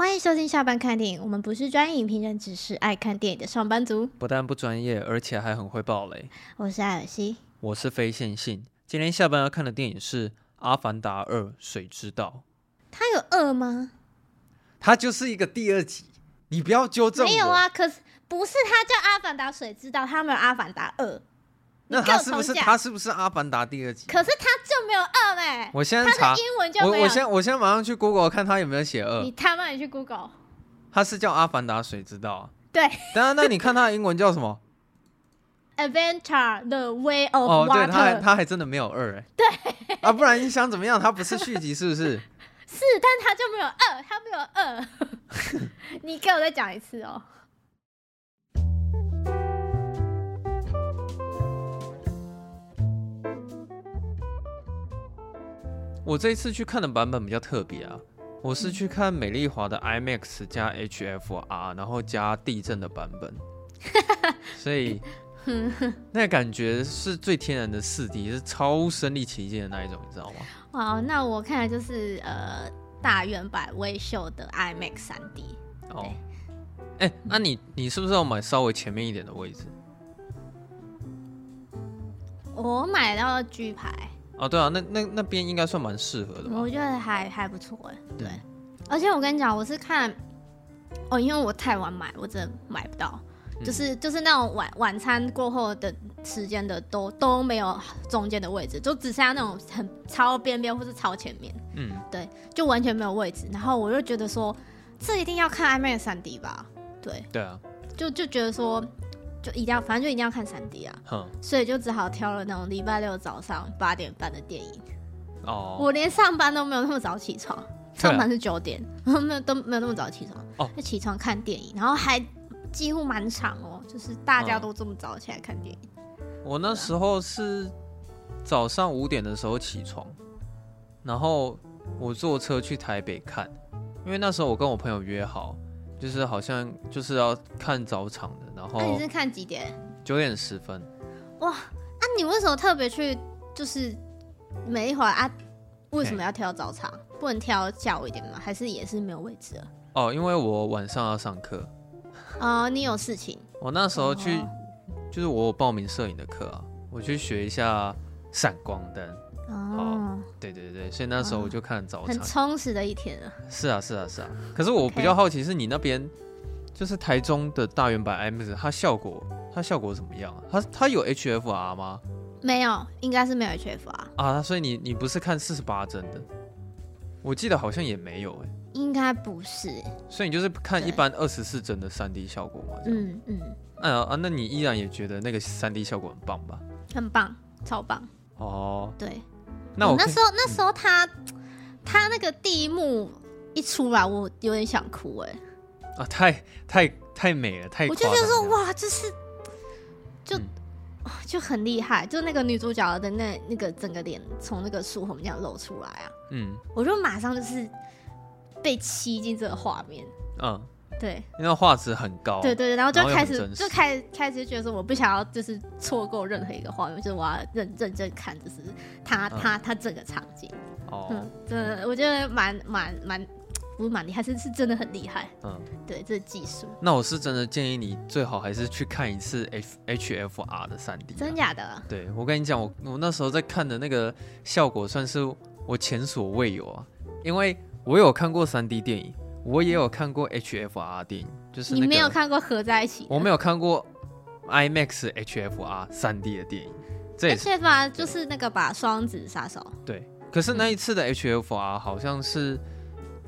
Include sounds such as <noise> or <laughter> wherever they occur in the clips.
欢迎收听下班看电影。我们不是专业影评人，只是爱看电影的上班族。不但不专业，而且还很会爆雷。我是艾尔西，我是非线性。今天下班要看的电影是《阿凡达二：水之道》。它有二吗？它就是一个第二集。你不要纠正我。没有啊，可是不是它叫《阿凡达水之道》，它没有《阿凡达二》。那他是不是他是不是《阿凡达》第二集？可是他就没有二呢。我现在查英文就没有。我我先我先马上去 Google 看他有没有写二。你他妈你去 Google。他是叫《阿凡达水之道》。对。当然，那你看他的英文叫什么？<laughs> Adventure the way of Water。哦，对，他还他还真的没有二哎。对。<laughs> 啊，不然你想怎么样？他不是续集是不是？<laughs> 是，但他就没有二，他没有二。你给我再讲一次哦。我这一次去看的版本比较特别啊，我是去看美丽华的 IMAX 加 HFR，然后加地震的版本，<laughs> 所以 <laughs> 那感觉是最天然的四 D，是超身临其境的那一种，你知道吗？哇，那我看的就是呃大远百威秀的 IMAX 三 D。哦，哎、欸，那你你是不是要买稍微前面一点的位置？我买到 G 排。哦，对啊，那那那边应该算蛮适合的吧？我觉得还还不错哎，对。而且我跟你讲，我是看哦，因为我太晚买，我真的买不到。嗯、就是就是那种晚晚餐过后的时间的都都没有中间的位置，就只剩下那种很超边边或是超前面。嗯，对，就完全没有位置。然后我就觉得说，这一定要看 IMAX 三 D 吧？对。对啊。就就觉得说。就一定要，反正就一定要看三 D 啊，哼所以就只好挑了那种礼拜六早上八点半的电影。哦，我连上班都没有那么早起床，上班是九点，没有、啊、都没有那么早起床。哦，就起床看电影，然后还几乎满场哦，就是大家都这么早起来看电影。我那时候是早上五点的时候起床，然后我坐车去台北看，因为那时候我跟我朋友约好。就是好像就是要看早场的，然后那、啊、你是看几点？九点十分。哇，那、啊、你为什么特别去？就是每一会儿啊？为什么要挑早场？不能挑下午一点吗？还是也是没有位置了？哦，因为我晚上要上课。哦，你有事情？我那时候去，哦、就是我有报名摄影的课啊，我去学一下闪光灯。哦，对对对，所以那时候我就看早场，很充实的一天啊。是啊，是啊，是啊。可是我比较好奇，是你那边就是台中的大远百 IMAX，它效果它效果怎么样啊？它它有 HFR 吗？没有，应该是没有 HFR 啊。所以你你不是看四十八帧的？我记得好像也没有哎、欸，应该不是。所以你就是看一般二十四帧的三 D 效果吗？嗯嗯。啊啊，那你依然也觉得那个三 D 效果很棒吧？很棒，超棒。哦，对。那我、哦、那时候那时候他、嗯、他那个第一幕一出来，我有点想哭哎、欸，啊太太太美了，太我就觉得说哇，就是就、嗯、就很厉害，就那个女主角的那那个整个脸从那个树后这样露出来啊，嗯，我就马上就是被吸进这个画面，嗯。对，因为画质很高，对对对，然后就开始就开开始觉得说，我不想要就是错过任何一个画面，就是我要认认真看，就是他、嗯、他他整个场景，哦，嗯，真的我觉得蛮蛮蛮不是蛮厉害，是是真的很厉害，嗯，对，这是技术。那我是真的建议你最好还是去看一次 F H F R 的三 D，真假的？对，我跟你讲，我我那时候在看的那个效果算是我前所未有啊，因为我有看过三 D 电影。我也有看过 HFR 电影，就是你没有看过合在一起。我没有看过 IMAX HFR 三 D 的电影，这 HFR 就是那个把双子杀手。对，可是那一次的 HFR 好像是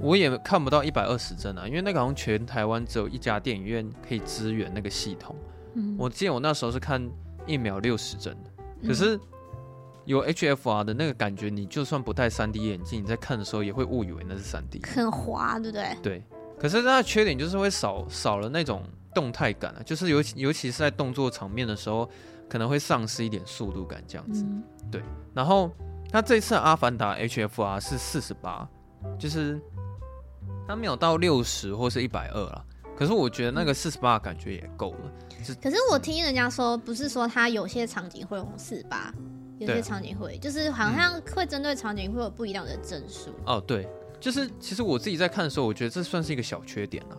我也看不到一百二十帧啊，因为那个好像全台湾只有一家电影院可以支援那个系统。嗯，我记得我那时候是看一秒六十帧的，可是。有 HFR 的那个感觉，你就算不戴 3D 眼镜，你在看的时候也会误以为那是 3D，很滑，对不对？对。可是它的缺点就是会少少了那种动态感啊，就是尤其尤其是在动作场面的时候，可能会丧失一点速度感这样子。嗯、对。然后它这次《阿凡达》HFR 是四十八，就是它没有到六十或是一百二了。可是我觉得那个四十八感觉也够了。是可是我听人家说，不是说它有些场景会用四十八。有些场景会，就是好像会针对场景会有不一样的帧数。哦，对，就是其实我自己在看的时候，我觉得这算是一个小缺点了，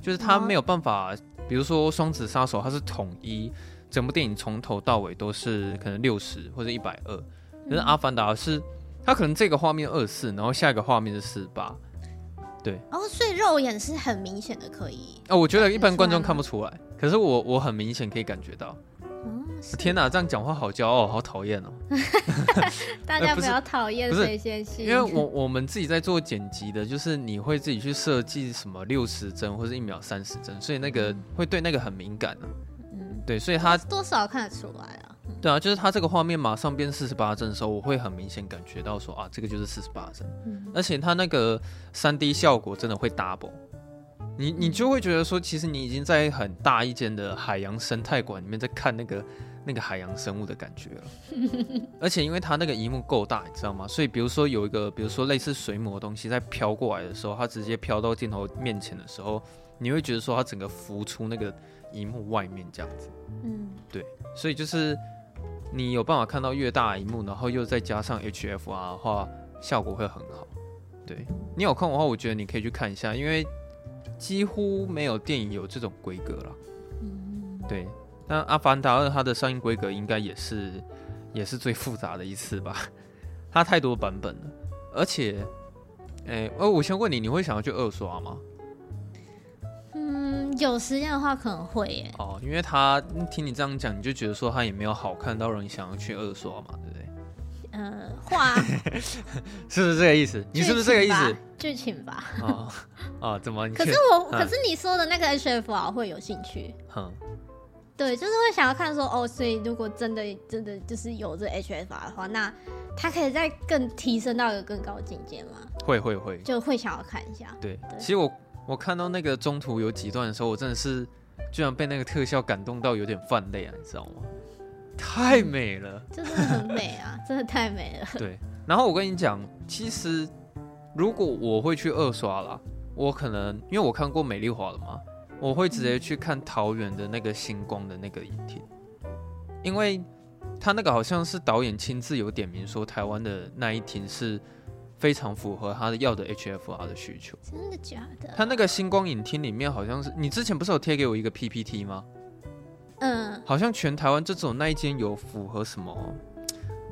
就是他没有办法，比如说《双子杀手》，它是统一整部电影从头到尾都是可能六十或者一百二，可是《阿凡达》是它可能这个画面二四，然后下一个画面是四八，对。哦，所以肉眼是很明显的，可以。哦，我觉得一般观众看不出来，可是我我很明显可以感觉到。天哪，这样讲话好骄傲，好讨厌哦！<laughs> 大家不要讨厌谁先信，因为我我们自己在做剪辑的，就是你会自己去设计什么六十帧或者一秒三十帧，所以那个会对那个很敏感啊。嗯，对，所以他多少看得出来啊。对啊，就是他这个画面马上变四十八帧的时候，我会很明显感觉到说啊，这个就是四十八帧。嗯，而且他那个三 D 效果真的会 double。你你就会觉得说，其实你已经在很大一间的海洋生态馆里面在看那个那个海洋生物的感觉了，<laughs> 而且因为它那个荧幕够大，你知道吗？所以比如说有一个，比如说类似水母的东西在飘过来的时候，它直接飘到镜头面前的时候，你会觉得说它整个浮出那个荧幕外面这样子。嗯，对，所以就是你有办法看到越大荧幕，然后又再加上 HFR 的话，效果会很好。对，你有空的话，我觉得你可以去看一下，因为。几乎没有电影有这种规格了，嗯，对。那《阿凡达二》它的上映规格应该也是也是最复杂的一次吧？<laughs> 它太多版本了，而且，哎，哦，我先问你，你会想要去二刷吗？嗯，有时间的话可能会耶。哦，因为他听你这样讲，你就觉得说他也没有好看到让你想要去二刷嘛，对不对？呃，话 <laughs> 是不是这个意思？你是不是这个意思？剧情吧。哦哦，怎么？可是我，可是你说的那个 HFR 会有兴趣。哼，对，就是会想要看说哦，所以如果真的真的就是有这 HFR 的话，那它可以再更提升到一个更高境界吗？会会会，就会想要看一下。对，对其实我我看到那个中途有几段的时候，我真的是居然被那个特效感动到有点泛泪啊，你知道吗？太美了，真的很美啊，真的太美了。对，然后我跟你讲，其实如果我会去二刷啦，我可能因为我看过美丽华了嘛，我会直接去看桃园的那个星光的那个影厅，因为他那个好像是导演亲自有点名说，台湾的那一厅是非常符合他的要的 HFR 的需求。真的假的？他那个星光影厅里面好像是，你之前不是有贴给我一个 PPT 吗？嗯，好像全台湾就只有那一间有符合什么，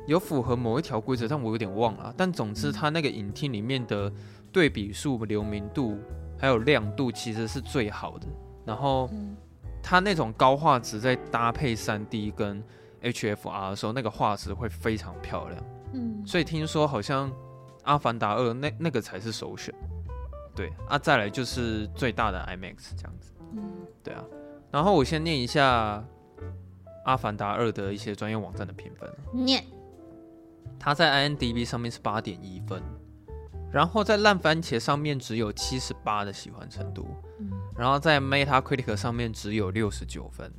有符合某一条规则，但我有点忘了。但总之，它那个影厅里面的对比数、流明度还有亮度其实是最好的。然后，它那种高画质在搭配三 D 跟 HFR 的时候，那个画质会非常漂亮。嗯，所以听说好像《阿凡达二》那那个才是首选。对啊，再来就是最大的 IMAX 这样子。嗯，对啊。然后我先念一下《阿凡达二》的一些专业网站的评分。念，它在 IMDB 上面是八点一分，然后在烂番茄上面只有七十八的喜欢程度，嗯、然后在 Metacritic 上面只有六十九分，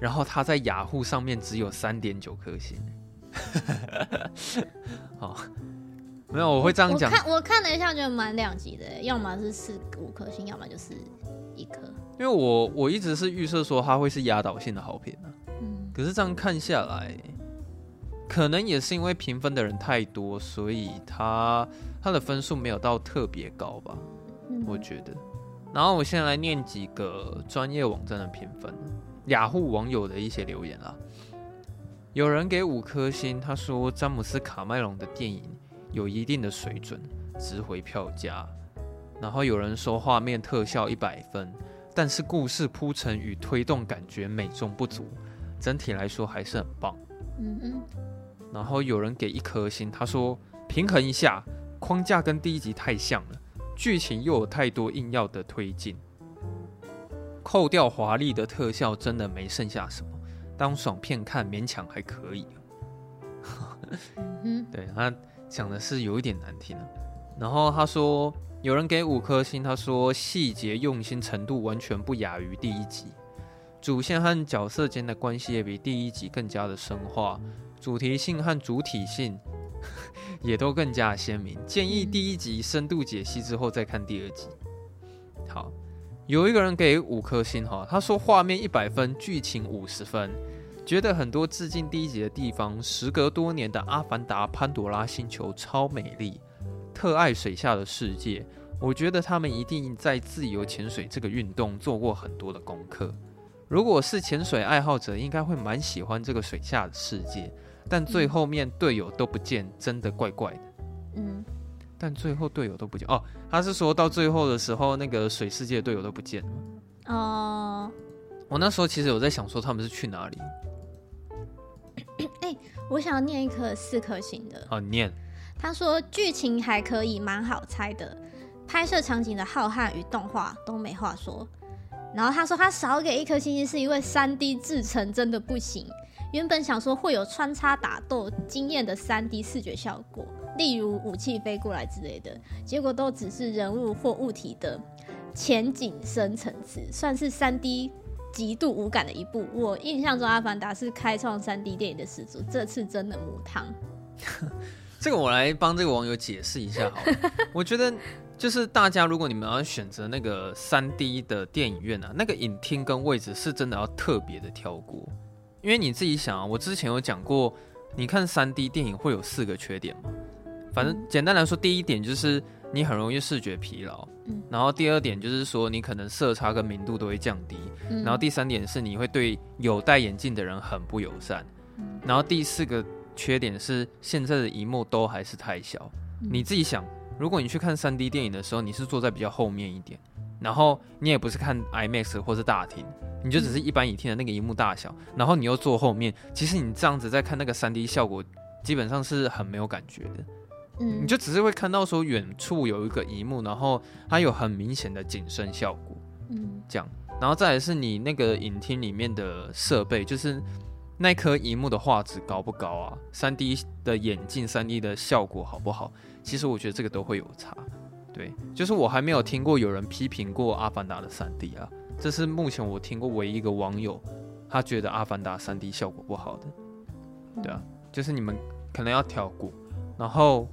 然后它在雅虎上面只有三点九颗星。<laughs> 好，没有，我会这样讲。我看我看了一下，觉得蛮两极的，要么是四五颗星，要么就是一颗。因为我我一直是预设说它会是压倒性的好评啊，嗯，可是这样看下来，可能也是因为评分的人太多，所以它它的分数没有到特别高吧，嗯，我觉得。然后我先来念几个专业网站的评分，雅虎网友的一些留言啊，有人给五颗星，他说詹姆斯卡麦隆的电影有一定的水准，值回票价。然后有人说画面特效一百分。但是故事铺陈与推动感觉美中不足，整体来说还是很棒。嗯嗯。然后有人给一颗星，他说平衡一下，框架跟第一集太像了，剧情又有太多硬要的推进，扣掉华丽的特效，真的没剩下什么。当爽片看勉强还可以。嗯，<laughs> 对，他讲的是有一点难听。然后他说。有人给五颗星，他说细节用心程度完全不亚于第一集，主线和角色间的关系也比第一集更加的深化，主题性和主体性 <laughs> 也都更加鲜明。建议第一集深度解析之后再看第二集。好，有一个人给五颗星哈，他说画面一百分，剧情五十分，觉得很多致敬第一集的地方，时隔多年的阿凡达潘多拉星球超美丽。特爱水下的世界，我觉得他们一定在自由潜水这个运动做过很多的功课。如果是潜水爱好者，应该会蛮喜欢这个水下的世界。但最后面队友都不见，真的怪怪的。嗯，但最后队友都不见哦，他是说到最后的时候，那个水世界的队友都不见了。哦，我那时候其实有在想说他们是去哪里。哎、欸，我想要念一颗四颗星的。哦，念。他说剧情还可以，蛮好猜的，拍摄场景的浩瀚与动画都没话说。然后他说他少给一颗星星，是因为三 D 制程真的不行。原本想说会有穿插打斗惊艳的三 D 视觉效果，例如武器飞过来之类的，结果都只是人物或物体的前景深层次，算是三 D 极度无感的一部。我印象中《阿凡达》是开创三 D 电影的始祖，这次真的母汤。<laughs> 这个我来帮这个网友解释一下好了，<laughs> 我觉得就是大家如果你们要选择那个三 D 的电影院啊，那个影厅跟位置是真的要特别的挑过。因为你自己想啊，我之前有讲过，你看三 D 电影会有四个缺点嘛。反正简单来说，第一点就是你很容易视觉疲劳，嗯，然后第二点就是说你可能色差跟明度都会降低，嗯，然后第三点是你会对有戴眼镜的人很不友善，嗯，然后第四个缺点是现在的荧幕都还是太小。你自己想，如果你去看三 D 电影的时候，你是坐在比较后面一点，然后你也不是看 IMAX 或是大厅。你就只是一般影厅的那个荧幕大小，然后你又坐后面，其实你这样子在看那个 3D 效果，基本上是很没有感觉的。嗯，你就只是会看到说远处有一个荧幕，然后它有很明显的景深效果，嗯，这样，然后再来是你那个影厅里面的设备，就是那颗荧幕的画质高不高啊？3D 的眼镜，3D 的效果好不好？其实我觉得这个都会有差。对，就是我还没有听过有人批评过《阿凡达》的 3D 啊。这是目前我听过唯一一个网友，他觉得《阿凡达》3D 效果不好的，对啊，就是你们可能要跳过。然后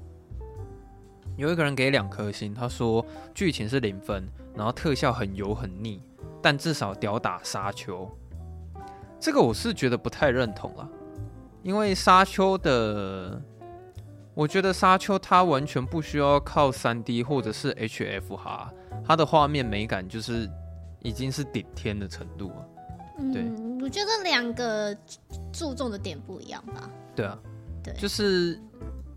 有一个人给两颗星，他说剧情是零分，然后特效很油很腻，但至少屌打沙丘。这个我是觉得不太认同了，因为沙丘的，我觉得沙丘它完全不需要靠三 D 或者是 HF 哈，它的画面美感就是。已经是顶天的程度了。对，嗯，我觉得两个注重的点不一样吧。对啊，对，就是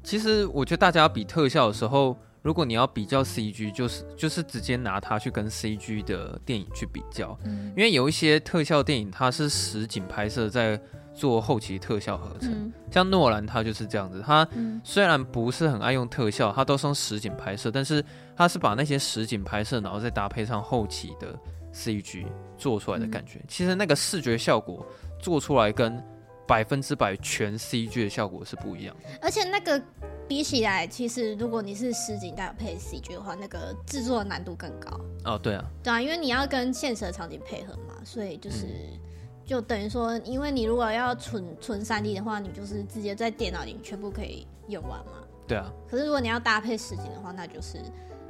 其实我觉得大家比特效的时候，如果你要比较 CG，就是就是直接拿它去跟 CG 的电影去比较，嗯，因为有一些特效电影它是实景拍摄在做后期特效合成，嗯，像诺兰他就是这样子，他虽然不是很爱用特效，他都是用实景拍摄，但是他是把那些实景拍摄，然后再搭配上后期的。CG 做出来的感觉，嗯，其实那个视觉效果做出来跟百分之百全 CG 的效果是不一样的。而且那个比起来，其实如果你是实景搭配 CG 的话，那个制作的难度更高。哦，对啊，对啊，因为你要跟现实的场景配合嘛，所以就是、嗯、就等于说，因为你如果要存存 3D 的话，你就是直接在电脑里全部可以用完嘛。对啊。可是如果你要搭配实景的话，那就是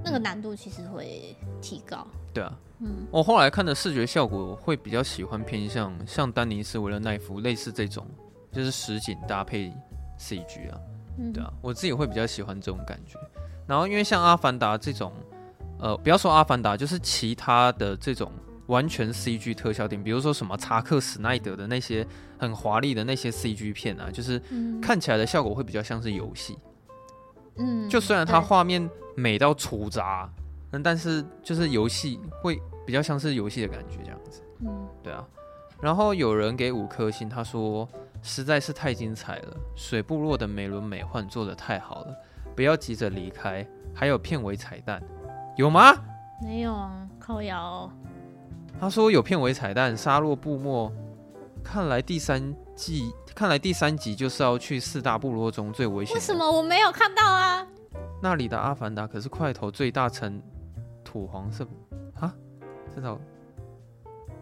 那个难度其实会提高。对啊。嗯，我后来看的视觉效果会比较喜欢偏向像丹尼斯维勒奈夫类似这种，就是实景搭配 CG 啊，对啊，我自己会比较喜欢这种感觉。然后因为像阿凡达这种，呃，不要说阿凡达，就是其他的这种完全 CG 特效电影，比如说什么查克史奈德的那些很华丽的那些 CG 片啊，就是看起来的效果会比较像是游戏。嗯，就虽然它画面美到出渣。但是就是游戏会比较像是游戏的感觉这样子，嗯，对啊。然后有人给五颗星，他说实在是太精彩了，水部落的美轮美奂做的太好了，不要急着离开。还有片尾彩蛋，有吗？没有啊，靠摇。他说有片尾彩蛋，沙洛布莫。看来第三季，看来第三集就是要去四大部落中最危险。为什么我没有看到啊？那里的阿凡达可是块头最大成。土黄色啊，这种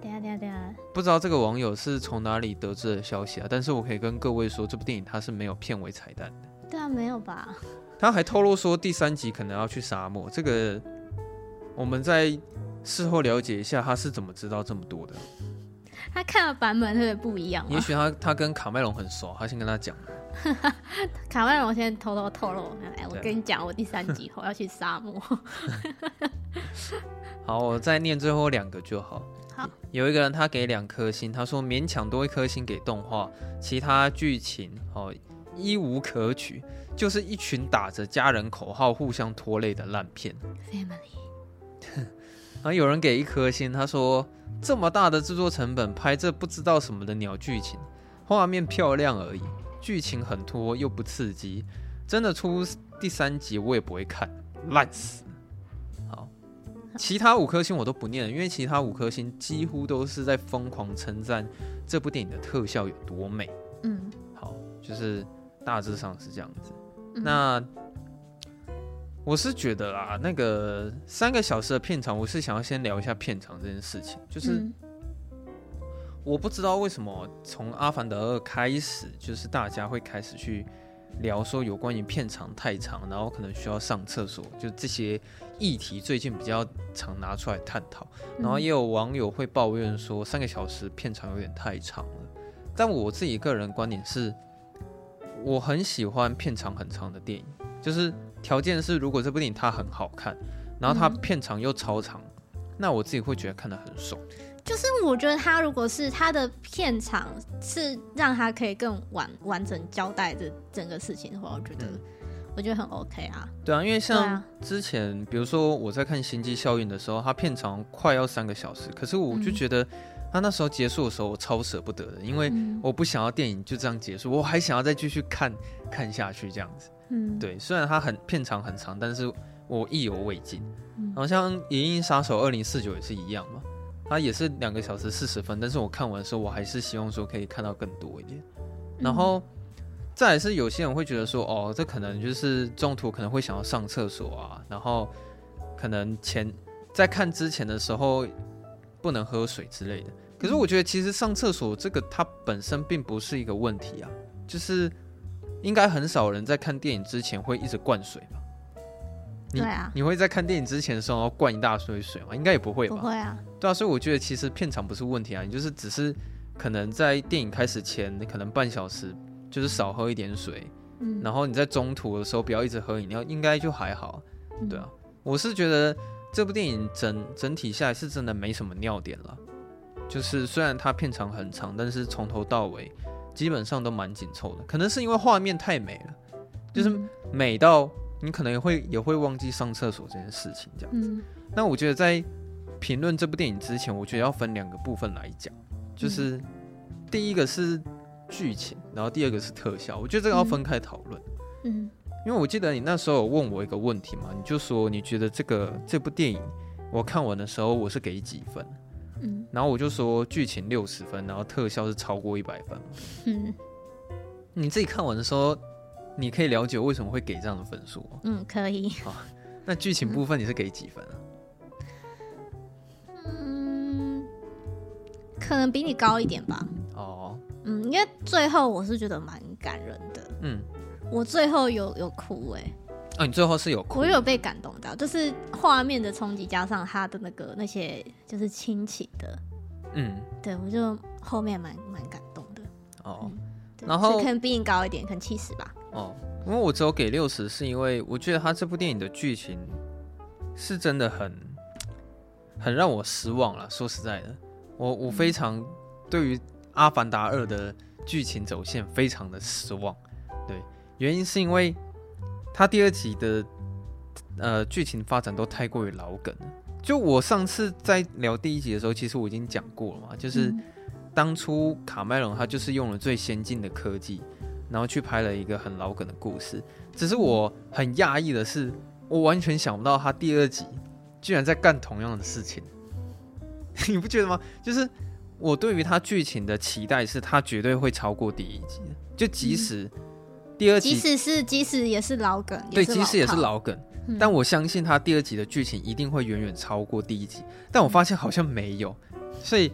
等下等下等下，不知道这个网友是从哪里得知的消息啊？但是我可以跟各位说，这部电影它是没有片尾彩蛋的。对啊，没有吧？他还透露说第三集可能要去沙漠，这个我们在事后了解一下，他是怎么知道这么多的？他看的版本特别不一样。也许他他跟卡麦隆很熟，他先跟他讲。<laughs> 卡麦隆先偷偷透露，哎，我跟你讲，我第三集后要去沙漠。<laughs> 好，我再念最后两个就好。好，有一个人他给两颗星，他说勉强多一颗星给动画，其他剧情哦一无可取，就是一群打着家人口号互相拖累的烂片。Family。<laughs> 然后有人给一颗星，他说这么大的制作成本拍这不知道什么的鸟剧情，画面漂亮而已。剧情很拖又不刺激，真的出第三集我也不会看，烂死。好，其他五颗星我都不念了，因为其他五颗星几乎都是在疯狂称赞这部电影的特效有多美。嗯，好，就是大致上是这样子。嗯、那我是觉得啦，那个三个小时的片场，我是想要先聊一下片场这件事情，就是。嗯我不知道为什么从《阿凡达二》开始，就是大家会开始去聊说有关于片场太长，然后可能需要上厕所，就这些议题最近比较常拿出来探讨。然后也有网友会抱怨说三个小时片场有点太长了。但我自己个人观点是，我很喜欢片长很长的电影，就是条件是如果这部电影它很好看，然后它片长又超长，那我自己会觉得看得很爽。就是我觉得它如果是它的片场是让它可以更完完整交代这整个事情的话，我觉得我觉得很 OK 啊。对啊，因为像之前，比如说我在看《星际效应》的时候，它片长快要三个小时，可是我就觉得他那时候结束的时候，我超舍不得的，因为我不想要电影就这样结束，我还想要再继续看看下去这样子。嗯，对，虽然它很片长很长，但是我意犹未尽。然后像《银翼杀手二零四九》也是一样嘛。它也是两个小时四十分，但是我看完的时候，我还是希望说可以看到更多一点。然后，再来是有些人会觉得说，哦，这可能就是中途可能会想要上厕所啊，然后可能前在看之前的时候不能喝水之类的。可是我觉得其实上厕所这个它本身并不是一个问题啊，就是应该很少人在看电影之前会一直灌水吧。你对啊，你会在看电影之前的时候灌一大堆水吗？应该也不会吧。不会啊。对啊，所以我觉得其实片场不是问题啊，你就是只是可能在电影开始前，你可能半小时就是少喝一点水，嗯，然后你在中途的时候不要一直喝饮料，应该就还好。嗯、对啊，我是觉得这部电影整整体下来是真的没什么尿点了，就是虽然它片长很长，但是从头到尾基本上都蛮紧凑的，可能是因为画面太美了，就是美到。你可能也会也会忘记上厕所这件事情，这样子。嗯。那我觉得在评论这部电影之前，我觉得要分两个部分来讲，就是第一个是剧情，然后第二个是特效。我觉得这个要分开讨论。嗯。因为我记得你那时候有问我一个问题嘛，你就说你觉得这个这部电影我看完的时候我是给几分？嗯。然后我就说剧情六十分，然后特效是超过一百分。嗯。你自己看完的时候。你可以了解为什么会给这样的分数吗？嗯，可以。好，那剧情部分你是给几分啊？嗯，可能比你高一点吧。哦。嗯，因为最后我是觉得蛮感人的。嗯。我最后有有哭哎、欸。哦，你最后是有哭？我有被感动到，就是画面的冲击加上他的那个那些就是亲情的。嗯。对，我就后面蛮蛮感动的。哦。嗯、然后可能比你高一点，可能七十吧。哦，因为我只有给六十，是因为我觉得他这部电影的剧情是真的很很让我失望了。说实在的，我我非常对于《阿凡达二》的剧情走线非常的失望。对，原因是因为他第二集的呃剧情发展都太过于老梗了。就我上次在聊第一集的时候，其实我已经讲过了嘛，就是当初卡麦隆他就是用了最先进的科技。然后去拍了一个很老梗的故事，只是我很讶异的是，我完全想不到他第二集居然在干同样的事情，<laughs> 你不觉得吗？就是我对于他剧情的期待是，他绝对会超过第一集，就即使第二集，即使是即使也是老梗，对，即使也是老梗，嗯，但我相信他第二集的剧情一定会远远超过第一集，但我发现好像没有，所以。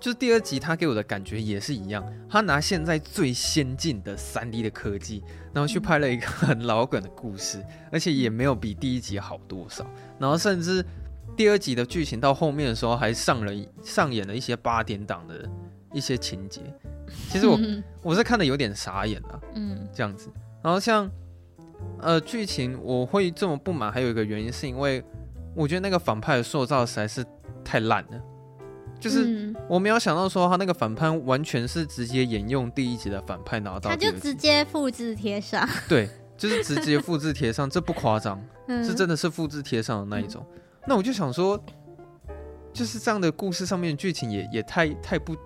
就是第二集，他给我的感觉也是一样。他拿现在最先进的三 D 的科技，然后去拍了一个很老梗的故事，而且也没有比第一集好多少。然后甚至第二集的剧情到后面的时候，还上了上演了一些八点档的一些情节。其实我、嗯、我是看的有点傻眼了，嗯，这样子。然后像呃剧情我会这么不满，还有一个原因是因为我觉得那个反派的塑造实在是太烂了。就是我没有想到说他那个反派完全是直接沿用第一集的反派拿到，他就直接复制贴上。对，就是直接复制贴上，这不夸张，是真的是复制贴上的那一种。那我就想说，就是这样的故事上面剧情也也太太不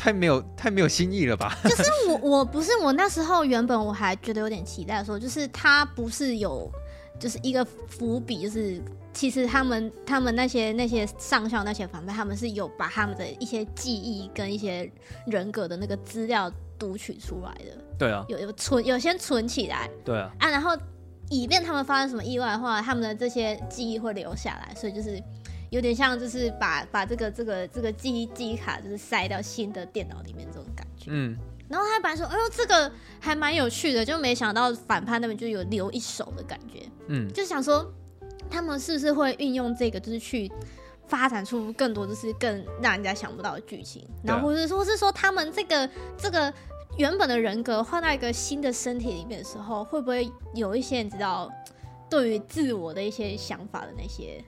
太没有太没有新意了吧？<laughs> 就是我我不是我那时候原本我还觉得有点期待说，就是他不是有就是一个伏笔，就是。其实他们他们那些那些上校那些反派，他们是有把他们的一些记忆跟一些人格的那个资料读取出来的。对啊，有有存有先存起来。对啊。啊，然后以便他们发生什么意外的话，他们的这些记忆会留下来，所以就是有点像就是把把这个这个这个记忆记忆卡就是塞到新的电脑里面这种感觉。嗯。然后他本来说，哎呦，这个还蛮有趣的，就没想到反派那边就有留一手的感觉。嗯。就想说。他们是不是会运用这个，就是去发展出更多，就是更让人家想不到的剧情？然后或者说是说，他们这个这个原本的人格换到一个新的身体里面的时候，会不会有一些你知道，对于自我的一些想法的那些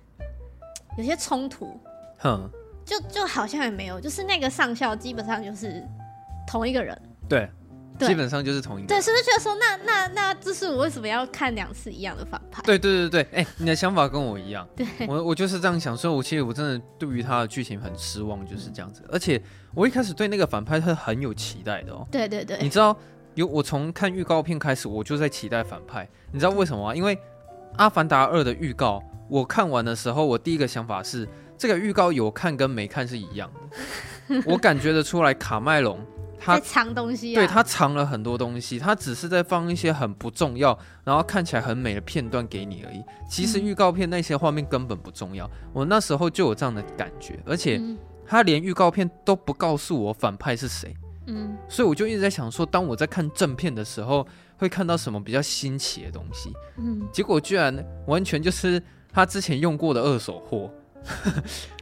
有些冲突？哼，就就好像也没有，就是那个上校基本上就是同一个人。对。基本上就是同一个人。对，是不是觉得说，那那那，这是我为什么要看两次一样的反派？对对对对，哎、欸，你的想法跟我一样。对，我我就是这样想，所以我其实我真的对于他的剧情很失望，就是这样子。而且我一开始对那个反派是很有期待的哦。对对对。你知道，有我从看预告片开始，我就在期待反派。你知道为什么吗？因为《阿凡达二》的预告，我看完的时候，我第一个想法是，这个预告有看跟没看是一样的。<laughs> 我感觉得出来，卡麦隆。他藏东西、啊，对，他藏了很多东西，他只是在放一些很不重要，然后看起来很美的片段给你而已。其实预告片那些画面根本不重要，我那时候就有这样的感觉，而且他连预告片都不告诉我反派是谁，嗯，所以我就一直在想说，当我在看正片的时候，会看到什么比较新奇的东西，嗯，结果居然完全就是他之前用过的二手货。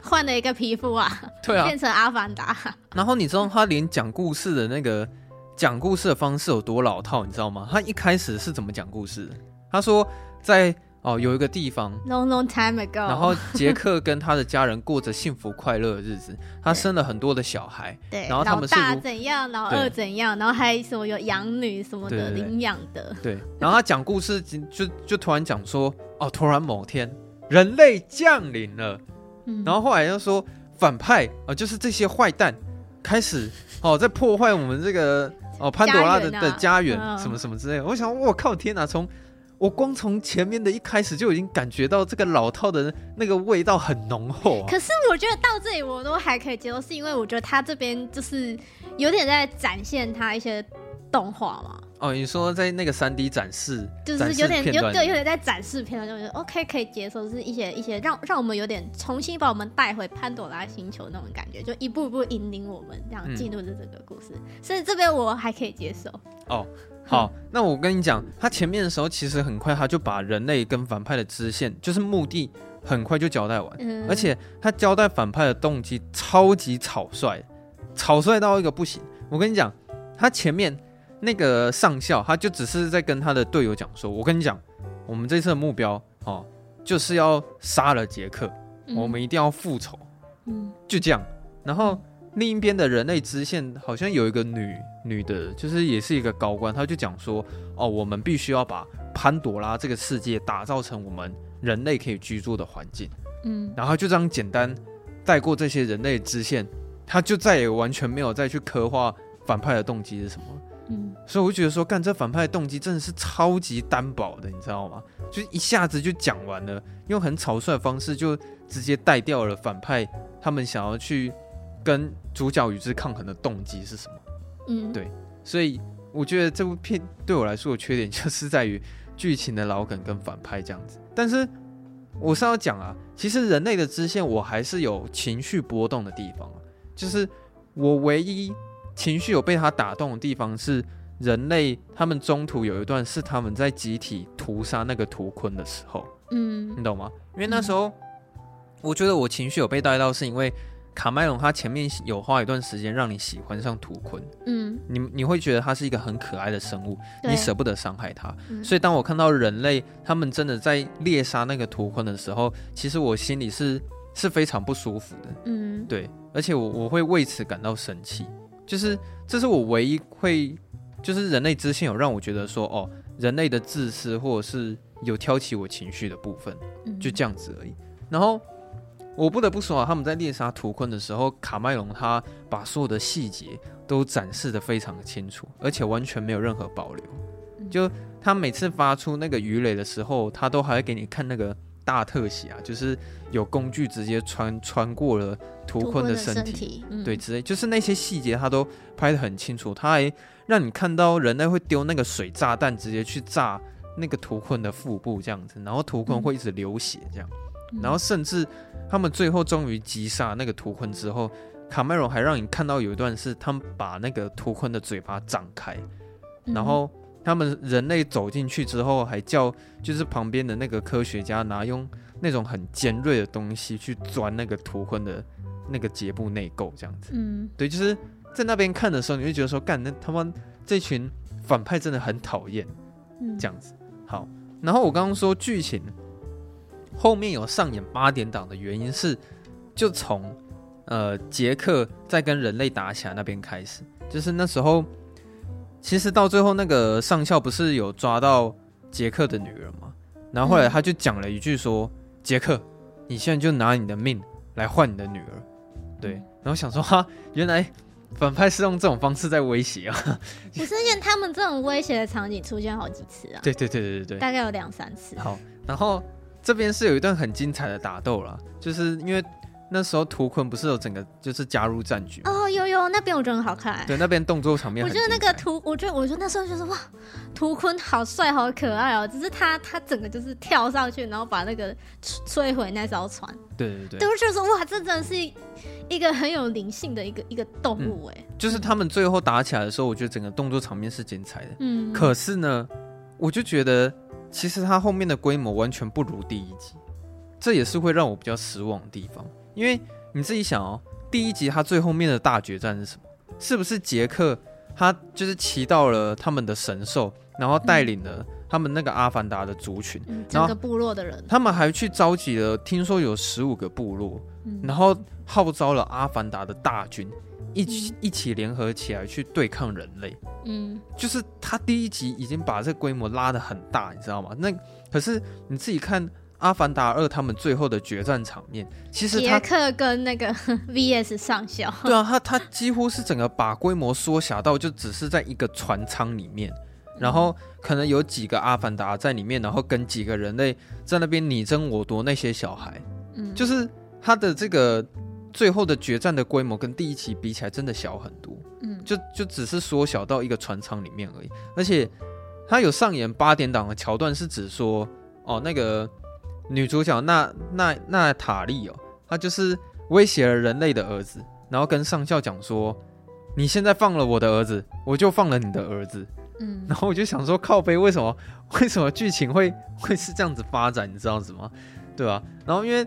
换了一个皮肤啊，对啊，变成阿凡达。然后你知道他连讲故事的那个讲故事的方式有多老套，你知道吗？他一开始是怎么讲故事的？他说在哦有一个地方，long long time ago，然后杰克跟他的家人过着幸福快乐的日子，<laughs> 他生了很多的小孩，对，然后他们是老大怎样，老二怎样，然后还什么有养女什么的领养的，对。然后他讲故事就就，就突然讲说，哦，突然某天人类降临了。然后后来又说反派啊、呃，就是这些坏蛋开始哦，在破坏我们这个哦潘朵拉的的家园什么什么之类的。我想，我靠，天哪！从我光从前面的一开始就已经感觉到这个老套的那个味道很浓厚啊。可是我觉得到这里我都还可以接受，是因为我觉得他这边就是有点在展现他一些动画嘛。哦，你说在那个三 D 展示，就是有点有对，有点在展示片段，就觉得 OK 可以接受，就是一些一些让让我们有点重新把我们带回潘朵拉星球那种感觉，就一步一步引领我们这样进入了这个故事，嗯、所以这边我还可以接受。哦，好，嗯、那我跟你讲，他前面的时候其实很快他就把人类跟反派的支线，就是目的很快就交代完，嗯、而且他交代反派的动机超级草率，草率到一个不行。我跟你讲，他前面。那个上校，他就只是在跟他的队友讲说：“我跟你讲，我们这次的目标哦，就是要杀了杰克，嗯、我们一定要复仇。”嗯，就这样。然后另一边的人类支线好像有一个女女的，就是也是一个高官，他就讲说：“哦，我们必须要把潘朵拉这个世界打造成我们人类可以居住的环境。”嗯，然后就这样简单带过这些人类支线，他就再也完全没有再去刻画反派的动机是什么。嗯，所以我就觉得说，干这反派的动机真的是超级单薄的，你知道吗？就一下子就讲完了，用很草率的方式就直接带掉了反派他们想要去跟主角与之抗衡的动机是什么？嗯，对，所以我觉得这部片对我来说的缺点就是在于剧情的老梗跟反派这样子。但是我是要讲啊，其实人类的支线我还是有情绪波动的地方，就是我唯一。情绪有被他打动的地方是人类，他们中途有一段是他们在集体屠杀那个图坤的时候，嗯，你懂吗？因为那时候我觉得我情绪有被带到，是因为卡麦隆他前面有花一段时间让你喜欢上图坤，嗯，你你会觉得他是一个很可爱的生物，你舍不得伤害他，嗯，所以当我看到人类他们真的在猎杀那个图坤的时候，其实我心里是是非常不舒服的，嗯，对，而且我我会为此感到生气，就是这是我唯一会，就是人类之性有让我觉得说，哦，人类的自私或者是有挑起我情绪的部分，就这样子而已，然后。我不得不说啊，他们在猎杀图坤的时候，卡麦隆他把所有的细节都展示的非常的清楚，而且完全没有任何保留。就他每次发出那个鱼雷的时候，他都还会给你看那个大特写啊，就是有工具直接穿穿过了图坤的身体，身体嗯、对，之类，就是那些细节他都拍得很清楚。他还让你看到人类会丢那个水炸弹，直接去炸那个图坤的腹部这样子，然后图坤会一直流血这样。嗯然后甚至他们最后终于击杀那个图坤之后，卡麦隆还让你看到有一段是他们把那个图坤的嘴巴张开，然后他们人类走进去之后，还叫就是旁边的那个科学家拿用那种很尖锐的东西去钻那个图坤的那个结部内构，这样子。嗯，对，就是在那边看的时候，你会觉得说，干，那他们这群反派真的很讨厌，这样子。好，然后我刚刚说剧情。后面有上演八点档的原因是，就从呃杰克在跟人类打起来那边开始，就是那时候，其实到最后那个上校不是有抓到杰克的女儿吗？然后后来他就讲了一句说：“杰克，你现在就拿你的命来换你的女儿。”对，然后想说哈，原来反派是用这种方式在威胁啊！<laughs> 不是，因为他们这种威胁的场景出现好几次啊！对对对对对对，大概有两三次。好，然后。这边是有一段很精彩的打斗啦，就是因为那时候图坤不是有整个就是加入战局哦，那边我觉得很好看，对，那边动作场面，我觉得那个图，我觉得我觉得那时候就是哇，图坤好帅好可爱哦，只是他他整个就是跳上去，然后把那个摧毁那艘船，对对对，对我就说哇，这真的是一个很有灵性的一个一个动物哎、嗯，就是他们最后打起来的时候，我觉得整个动作场面是精彩的，嗯，可是呢，我就觉得。其实它后面的规模完全不如第一集，这也是会让我比较失望的地方。因为你自己想哦，第一集他最后面的大决战是什么？是不是杰克他就是骑到了他们的神兽，然后带领了他们那个阿凡达的族群，嗯、整个部落的人，他们还去召集了，听说有十五个部落，然后号召了阿凡达的大军。一起一起联合起来去对抗人类，嗯，就是他第一集已经把这个规模拉得很大，你知道吗？那可是你自己看《阿凡达二》他们最后的决战场面，其实杰克跟那个 <laughs> VS 上校，<laughs> 对啊，他他几乎是整个把规模缩小到就只是在一个船舱里面，然后可能有几个阿凡达在里面，然后跟几个人类在那边你争我夺那些小孩，嗯，就是他的这个。最后的决战的规模跟第一期比起来，真的小很多。嗯，就就只是缩小到一个船舱里面而已。而且，他有上演八点档的桥段，是指说，哦，那个女主角娜娜娜塔莉哦，她就是威胁了人类的儿子，然后跟上校讲说，你现在放了我的儿子，我就放了你的儿子。嗯，然后我就想说，靠背，为什么 <laughs> 为什么剧情会 <laughs> 会是这样子发展？你知道什么？对吧？然后因为。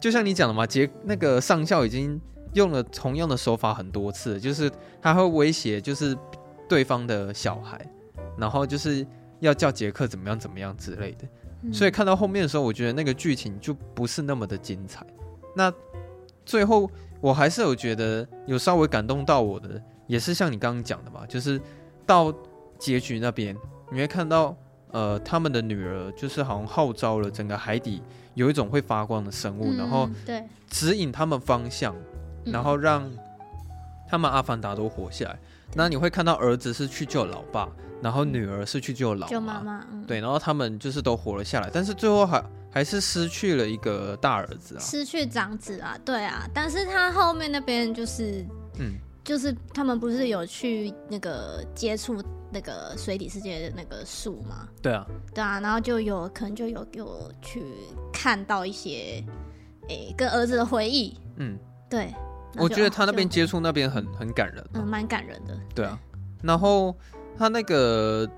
就像你讲的嘛，杰那个上校已经用了同样的手法很多次，就是他会威胁，就是对方的小孩，然后就是要叫杰克怎么样怎么样之类的。嗯、所以看到后面的时候，我觉得那个剧情就不是那么的精彩。那最后我还是有觉得有稍微感动到我的，也是像你刚刚讲的嘛，就是到结局那边，你会看到呃他们的女儿就是好像号召了整个海底。有一种会发光的生物，嗯、然后对指引他们方向，嗯、然后让他们阿凡达都活下来。嗯、那你会看到儿子是去救老爸，然后女儿是去救老妈，妈妈。嗯、对，然后他们就是都活了下来，但是最后还还是失去了一个大儿子啊，失去长子啊，对啊。但是他后面那边就是，嗯。就是他们不是有去那个接触那个水底世界的那个树吗？对啊，对啊，然后就有可能就有有去看到一些诶、欸、跟儿子的回忆。嗯，对，我觉得他那边接触那边很很感人，嗯，蛮感人的。对啊，然后他那个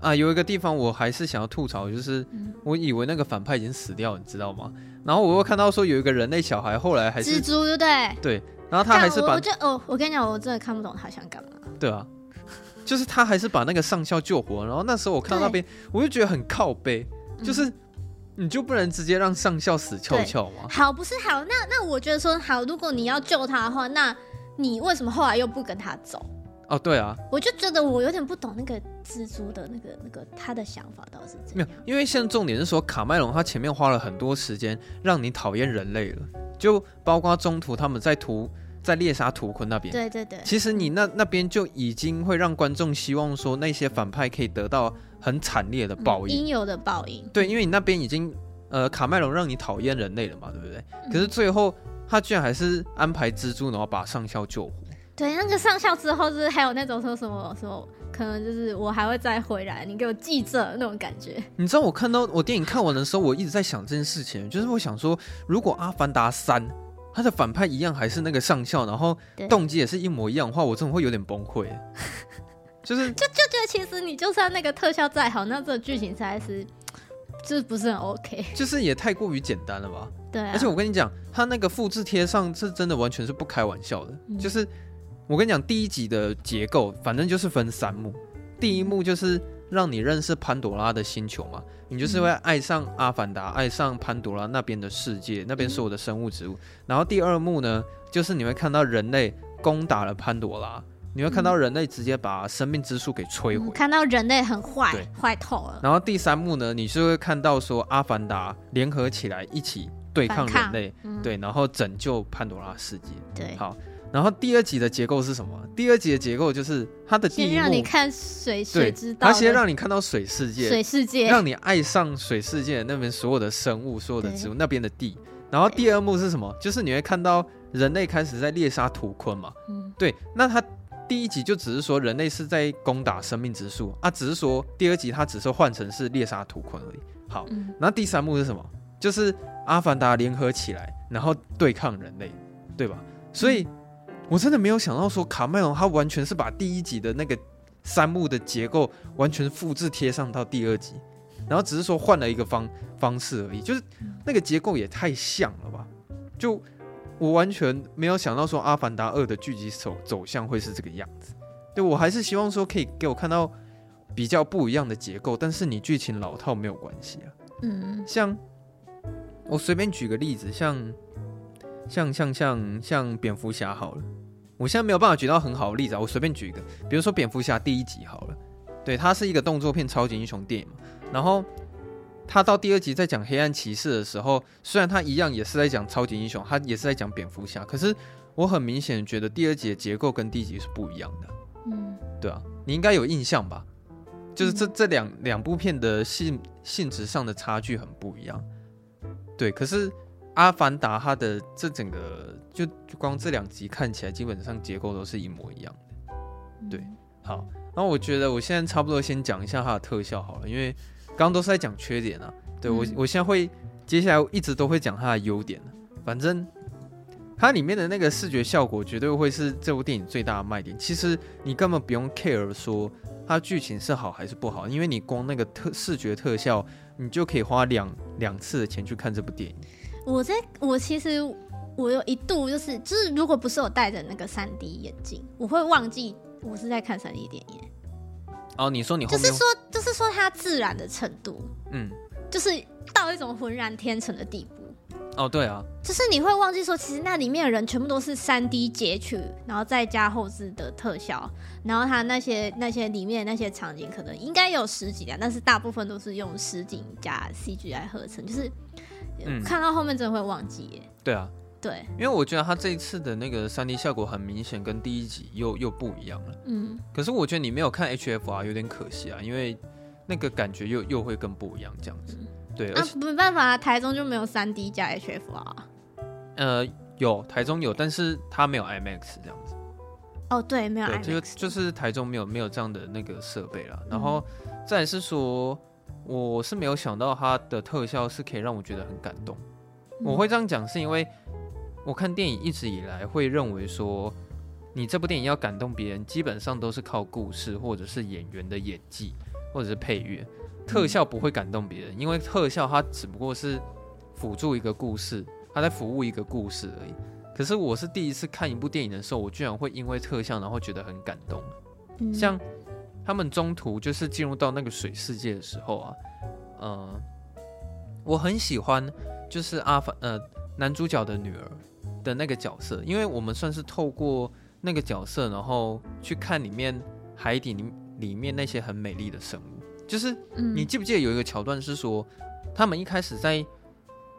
啊有一个地方我还是想要吐槽，就是我以为那个反派已经死掉，你知道吗？然后我又看到说有一个人类小孩，后来还是蜘蛛，对不对？对，然后他还是把，我就哦，我跟你讲，我真的看不懂他想干嘛。对啊，就是他还是把那个上校救活，然后那时候我看到那边，我就觉得很靠背，就是你就不能直接让上校死翘翘吗？好，不是好，那那我觉得说好，如果你要救他的话，那你为什么后来又不跟他走？哦，对啊，我就觉得我有点不懂那个蜘蛛的那个那个他的想法到底是怎样。没有，因为现在重点是说卡麦隆他前面花了很多时间让你讨厌人类了，就包括中途他们在屠在猎杀图坤那边。对对对。其实你那那边就已经会让观众希望说那些反派可以得到很惨烈的报应，应有的报应。对，因为你那边已经呃卡麦隆让你讨厌人类了嘛，对不对？可是最后他居然还是安排蜘蛛，然后把上校救活。对，那个上校之后就是还有那种说什么什么，可能就是我还会再回来，你给我记着那种感觉。<laughs> 你知道我看到我电影看完的时候，我一直在想这件事情，就是我想说，如果《阿凡达三》他的反派一样还是那个上校，然后动机也是一模一样的话，我真的会有点崩溃。<laughs> 就是就就觉得其实你就算那个特效再好，那这个剧情实在是就是不是很 OK，就是也太过于简单了吧？对啊。而且我跟你讲，他那个复制贴上是真的完全是不开玩笑的，嗯、就是。我跟你讲，第一集的结构反正就是分三幕。第一幕就是让你认识潘朵拉的星球嘛，你就是会爱上阿凡达，爱上潘朵拉那边的世界，那边所有的生物植物。然后第二幕呢，就是你会看到人类攻打了潘朵拉，你会看到人类直接把生命之树给摧毁，看到人类很坏，坏透了。然后第三幕呢，你是会看到说阿凡达联合起来一起对抗人类，对，然后拯救潘朵拉世界。对，好。然后第二集的结构是什么？第二集的结构就是它的第一幕，先让你看水水之道，它先让你看到水世界，水世界让你爱上水世界那边所有的生物、所有的植物那边的地。然后第二幕是什么？就是你会看到人类开始在猎杀图坤嘛。嗯，对。那它第一集就只是说人类是在攻打生命之树啊，只是说第二集它只是换成是猎杀图坤而已。好，那、嗯、第三幕是什么？就是阿凡达联合起来，然后对抗人类，对吧？所以。嗯我真的没有想到说卡麦隆他完全是把第一集的那个三幕的结构完全复制贴上到第二集，然后只是说换了一个方方式而已，就是那个结构也太像了吧？就我完全没有想到说《阿凡达二》的剧集走走向会是这个样子。对，我还是希望说可以给我看到比较不一样的结构，但是你剧情老套没有关系啊。嗯，像我随便举个例子，像。像像像像蝙蝠侠好了，我现在没有办法举到很好的例子啊，我随便举一个，比如说蝙蝠侠第一集好了，对，它是一个动作片超级英雄电影嘛，然后他到第二集在讲黑暗骑士的时候，虽然他一样也是在讲超级英雄，他也是在讲蝙蝠侠，可是我很明显觉得第二集的结构跟第一集是不一样的，嗯，对啊，你应该有印象吧？就是这这两两部片的性性质上的差距很不一样，对，可是。阿凡达，它的这整个就就光这两集看起来，基本上结构都是一模一样的。对，好，然后我觉得我现在差不多先讲一下它的特效好了，因为刚刚都是在讲缺点啊。对我，我现在会接下来一直都会讲它的优点。反正它里面的那个视觉效果绝对会是这部电影最大的卖点。其实你根本不用 care 说它剧情是好还是不好，因为你光那个特视觉特效，你就可以花两两次的钱去看这部电影。我在我其实我有一度就是就是如果不是我戴着那个三 D 眼镜，我会忘记我是在看三 D 电影。哦，你说你就是说就是说它自然的程度，嗯，就是到一种浑然天成的地步。哦，对啊，就是你会忘记说，其实那里面的人全部都是三 D 截取，然后再加后置的特效，然后它那些那些里面的那些场景可能应该有实景啊，但是大部分都是用实景加 CG 来合成，就是。嗯，看到后面真的会忘记耶。对啊，对，因为我觉得他这一次的那个三 D 效果很明显，跟第一集又又不一样了。嗯，可是我觉得你没有看 HFR 有点可惜啊，因为那个感觉又又会更不一样这样子。嗯、对，啊，没办法，台中就没有三 D 加 HFR。呃，有台中有，但是它没有 IMAX 这样子。哦，对，没有 IMAX，就就是台中没有没有这样的那个设备了。然后再是说。我是没有想到它的特效是可以让我觉得很感动。我会这样讲，是因为我看电影一直以来会认为说，你这部电影要感动别人，基本上都是靠故事或者是演员的演技或者是配乐，特效不会感动别人，因为特效它只不过是辅助一个故事，它在服务一个故事而已。可是我是第一次看一部电影的时候，我居然会因为特效，然后觉得很感动。嗯、像他们中途就是进入到那个水世界的时候啊，呃，我很喜欢就是阿凡呃男主角的女儿的那个角色，因为我们算是透过那个角色，然后去看里面海底里里面那些很美丽的生物。就是你记不记得有一个桥段是说，他们一开始在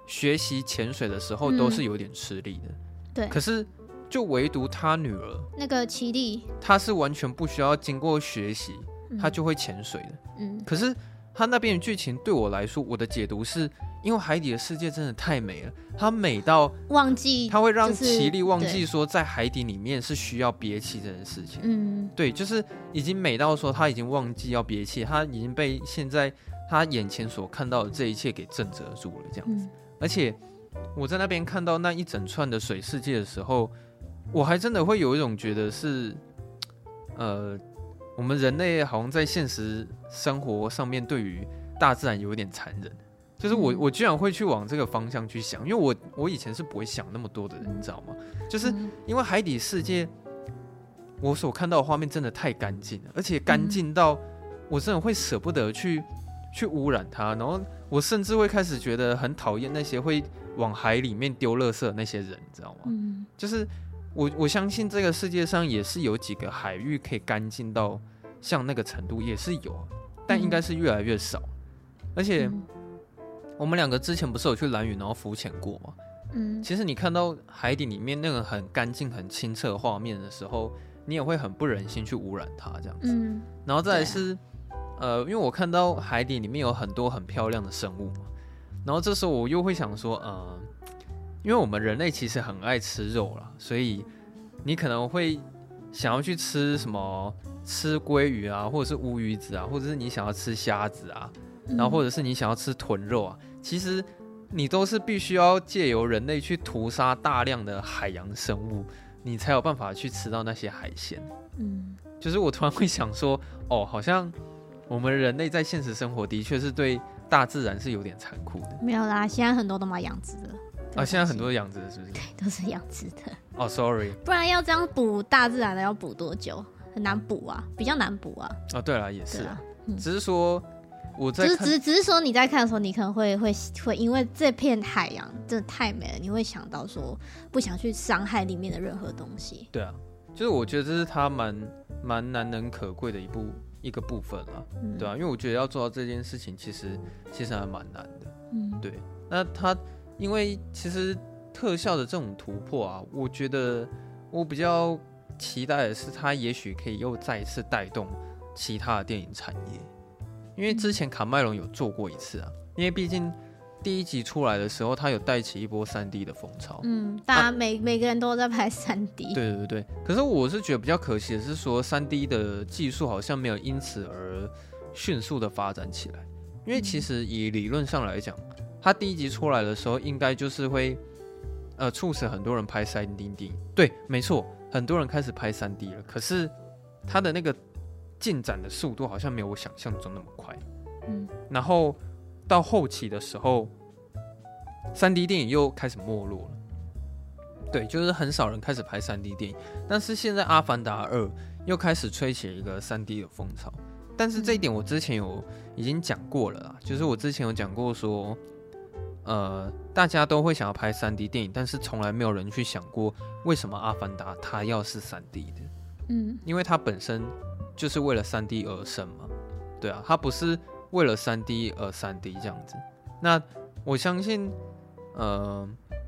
学习潜水的时候都是有点吃力的。对，可是就唯独他女儿那个奇力，她是完全不需要经过学习，她就会潜水的。嗯，可是他那边的剧情对我来说，我的解读是因为海底的世界真的太美了，它美到忘记，它会让奇力忘记说在海底里面是需要憋气这件事情。嗯，对，就是已经美到说他已经忘记要憋气，他已经被现在他眼前所看到的这一切给震慑住了，这样子，而且。我在那边看到那一整串的水世界的时候，我还真的会有一种觉得是，呃，我们人类好像在现实生活上面对于大自然有一点残忍，就是我我居然会去往这个方向去想，因为我我以前是不会想那么多的人，你知道吗？就是因为海底世界，我所看到的画面真的太干净了，而且干净到我真的会舍不得去去污染它，然后我甚至会开始觉得很讨厌那些会。往海里面丢垃圾的那些人，你知道吗？嗯，就是我我相信这个世界上也是有几个海域可以干净到像那个程度，也是有，但应该是越来越少。嗯、而且我们两个之前不是有去蓝屿然后浮潜过吗？嗯，其实你看到海底里面那个很干净、很清澈的画面的时候，你也会很不忍心去污染它这样子。嗯，然后再来是，呃，因为我看到海底里面有很多很漂亮的生物嘛。然后这时候我又会想说，嗯，因为我们人类其实很爱吃肉啦，所以你可能会想要去吃什么，吃鲑鱼啊，或者是乌鱼子啊，或者是你想要吃虾子啊，然后或者是你想要吃豚肉啊，其实你都是必须要借由人类去屠杀大量的海洋生物，你才有办法去吃到那些海鲜。嗯，就是我突然会想说，哦，好像我们人类在现实生活的确是对。大自然是有点残酷的，没有啦，现在很多都买养殖的啊，现在很多养殖的，是不是？对，都是养殖的。哦，oh，sorry，不然要这样补大自然的要补多久？很难补啊，比较难补啊。哦，对了，也是啊，嗯，只是说我在，只只只是说你在看的时候，你可能会会会因为这片海洋真的太美了，你会想到说不想去伤害里面的任何东西。对啊，就是我觉得这是它蛮蛮难能可贵的一部。一个部分了，嗯、对啊，因为我觉得要做到这件事情，其实其实还蛮难的，嗯，对。那他因为其实特效的这种突破啊，我觉得我比较期待的是，它也许可以又再一次带动其他的电影产业，因为之前卡麦隆有做过一次啊，因为毕竟。第一集出来的时候，他有带起一波三 D 的风潮。嗯，大家每、啊、每个人都在拍三 D。对对对，可是我是觉得比较可惜的是说，三 D 的技术好像没有因此而迅速的发展起来。因为其实以理论上来讲，他第一集出来的时候，应该就是会呃促使很多人拍三 D 电影。对，没错，很多人开始拍三 D 了。可是他的那个进展的速度好像没有我想象中那么快。嗯，然后。到后期的时候三 D 电影又开始没落了。对，就是很少人开始拍三 D 电影。但是现在《阿凡达二》又开始吹起一个三 D 的风潮。但是这一点我之前有已经讲过了啦，就是我之前有讲过说，呃，大家都会想要拍三 D 电影，但是从来没有人去想过为什么《阿凡达》它要是三 D 的。嗯，因为它本身就是为了三 D 而生嘛。对啊，它不是。为了三 D 而三 D 这样子，那我相信，呃，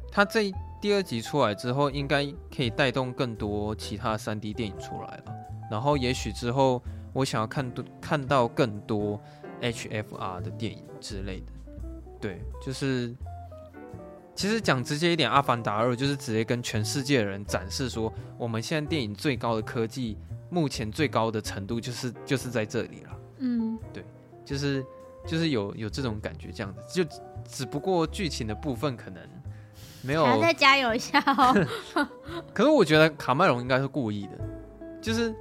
它这第二集出来之后，应该可以带动更多其他三 D 电影出来了。然后也许之后，我想要看多看到更多 HFR 的电影之类的。对，就是其实讲直接一点，《阿凡达二》就是直接跟全世界的人展示说，我们现在电影最高的科技，目前最高的程度就是就是在这里了。嗯，对。就是就是有有这种感觉，这样子，就只不过剧情的部分可能没有。还再加油一下哦。<laughs> 可是我觉得卡麦隆应该是故意的，就是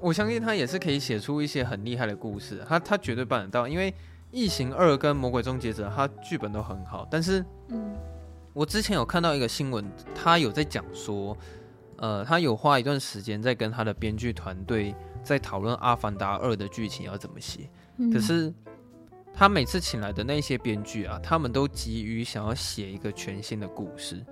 我相信他也是可以写出一些很厉害的故事，他他绝对办得到，因为异形二》跟《魔鬼终结者》它剧本都很好，但是，嗯，我之前有看到一个新闻，他有在讲说，呃，他有花一段时间在跟他的编剧团队在讨论《阿凡达二》的剧情要怎么写，嗯、可是他每次请来的那些编剧啊，他们都急于想要写一个全新的故事，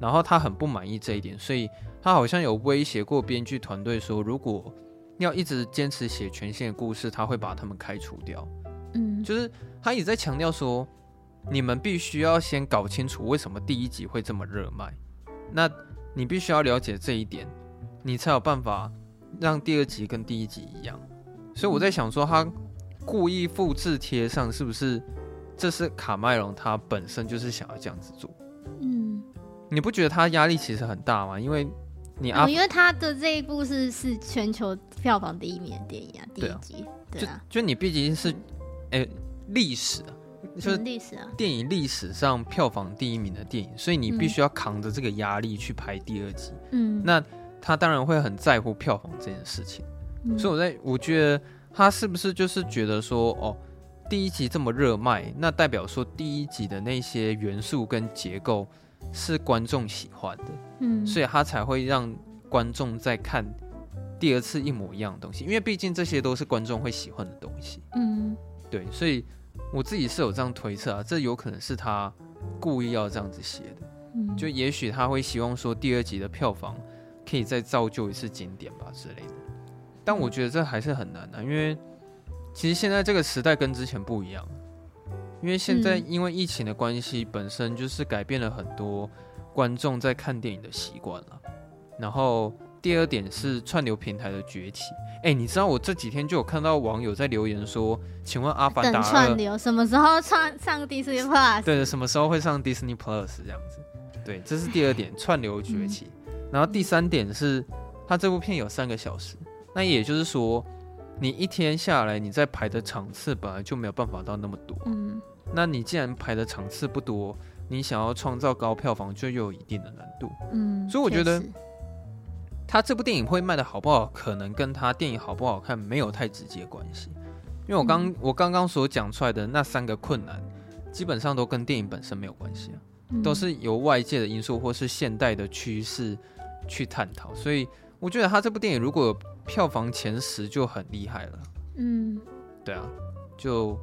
然后他很不满意这一点，所以他好像有威胁过编剧团队说，如果要一直坚持写全新的故事，他会把他们开除掉。嗯，就是他一直在强调说，你们必须要先搞清楚为什么第一集会这么热卖，那你必须要了解这一点，你才有办法让第二集跟第一集一样。所以我在想说，他故意复制贴上，是不是这是卡麦隆他本身就是想要这样子做？嗯，你不觉得他压力其实很大吗？因为你啊，哦，因为他的这一部是是全球票房第一名的电影啊，第一集，对啊，就就你毕竟是。哎，历史啊，就是历史啊，电影历史上票房第一名的电影，所以你必须要扛着这个压力去拍第二集。嗯，那他当然会很在乎票房这件事情。嗯，所以我在我觉得他是不是就是觉得说，哦，第一集这么热卖，那代表说第一集的那些元素跟结构是观众喜欢的。嗯，所以他才会让观众再看第二次一模一样的东西，因为毕竟这些都是观众会喜欢的东西。嗯。对，所以我自己是有这样推测啊，这有可能是他故意要这样子写的，嗯，就也许他会希望说第二集的票房可以再造就一次经典吧之类的。但我觉得这还是很难啊，因为其实现在这个时代跟之前不一样，因为现在因为疫情的关系，本身就是改变了很多观众在看电影的习惯了，然后。第二点是串流平台的崛起。哎、欸，你知道我这几天就有看到网友在留言说，请问《阿凡达》等串流什么时候上上 Disney Plus？对的，什么时候会上 Disney Plus 这样子？对，这是第二点，串流崛起。嗯、<laughs> 然后第三点是，它这部片有三个小时，那也就是说，你一天下来你在排的场次本来就没有办法到那么多。嗯，那你既然排的场次不多，你想要创造高票房就又有一定的难度。嗯，所以我觉得。他这部电影会卖的好不好，可能跟他电影好不好看没有太直接关系，因为我刚、嗯、我刚刚所讲出来的那三个困难，基本上都跟电影本身没有关系啊，嗯、都是由外界的因素或是现代的趋势去探讨，所以我觉得他这部电影如果有票房前十就很厉害了。嗯，对啊，就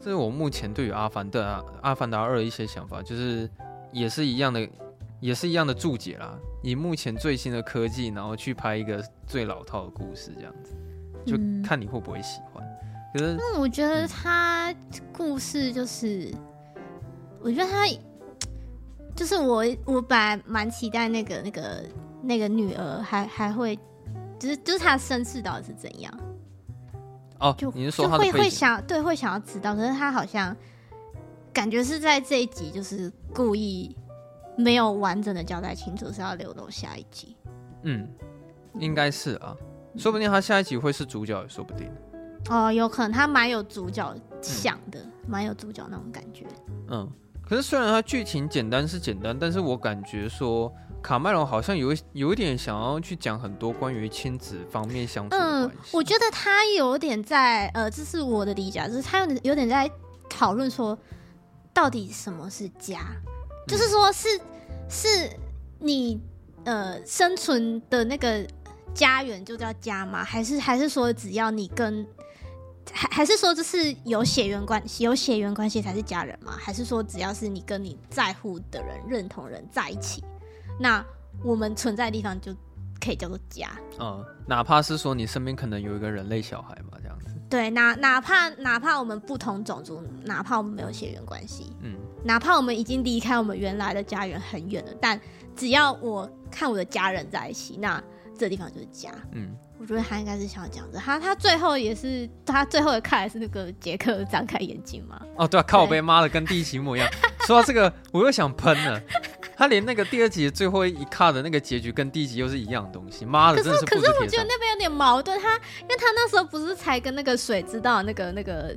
这是我目前对于阿凡达《阿凡达二》的一些想法，就是也是一样的。也是一样的注解啦，以目前最新的科技，然后去拍一个最老套的故事，这样子，就看你会不会喜欢。嗯、可是，那我觉得他故事就是，我觉得他就是我，我本来蛮期待那个那个那个女儿还还会，就是就是她的身世到底是怎样？哦，就你是说就会会想对会想要知道，可是他好像感觉是在这一集就是故意。没有完整的交代清楚，是要留到下一集。嗯，应该是啊，说不定他下一集会是主角，也说不定。哦，有可能他蛮有主角想的，蛮、嗯、有主角那种感觉。嗯，可是虽然他剧情简单是简单，但是我感觉说卡麦隆好像有有一点想要去讲很多关于亲子方面相处的。嗯，我觉得他有点在呃，这是我的理解，就是他有点有点在讨论说，到底什么是家。就是说是，是是你呃生存的那个家园就叫家吗？还是还是说只要你跟还还是说这是有血缘关系，有血缘关系才是家人吗？还是说只要是你跟你在乎的人、认同人在一起，那我们存在的地方就可以叫做家？嗯，哪怕是说你身边可能有一个人类小孩嘛，这样子。对，哪哪怕哪怕我们不同种族，哪怕我们没有血缘关系，嗯。哪怕我们已经离开我们原来的家园很远了，但只要我看我的家人在一起，那这地方就是家。嗯，我觉得他应该是想讲的。他他最后也是，他最后的看的是那个杰克张开眼睛嘛。哦，对啊，靠北妈的跟第一集一模一样。<laughs> 说到这个，我又想喷了。他连那个第二集的最后一卡的那个结局跟第一集又是一样的东西。妈的，真的是。可是我觉得那边有点矛盾。他因为他那时候不是才跟那个水知道那个那个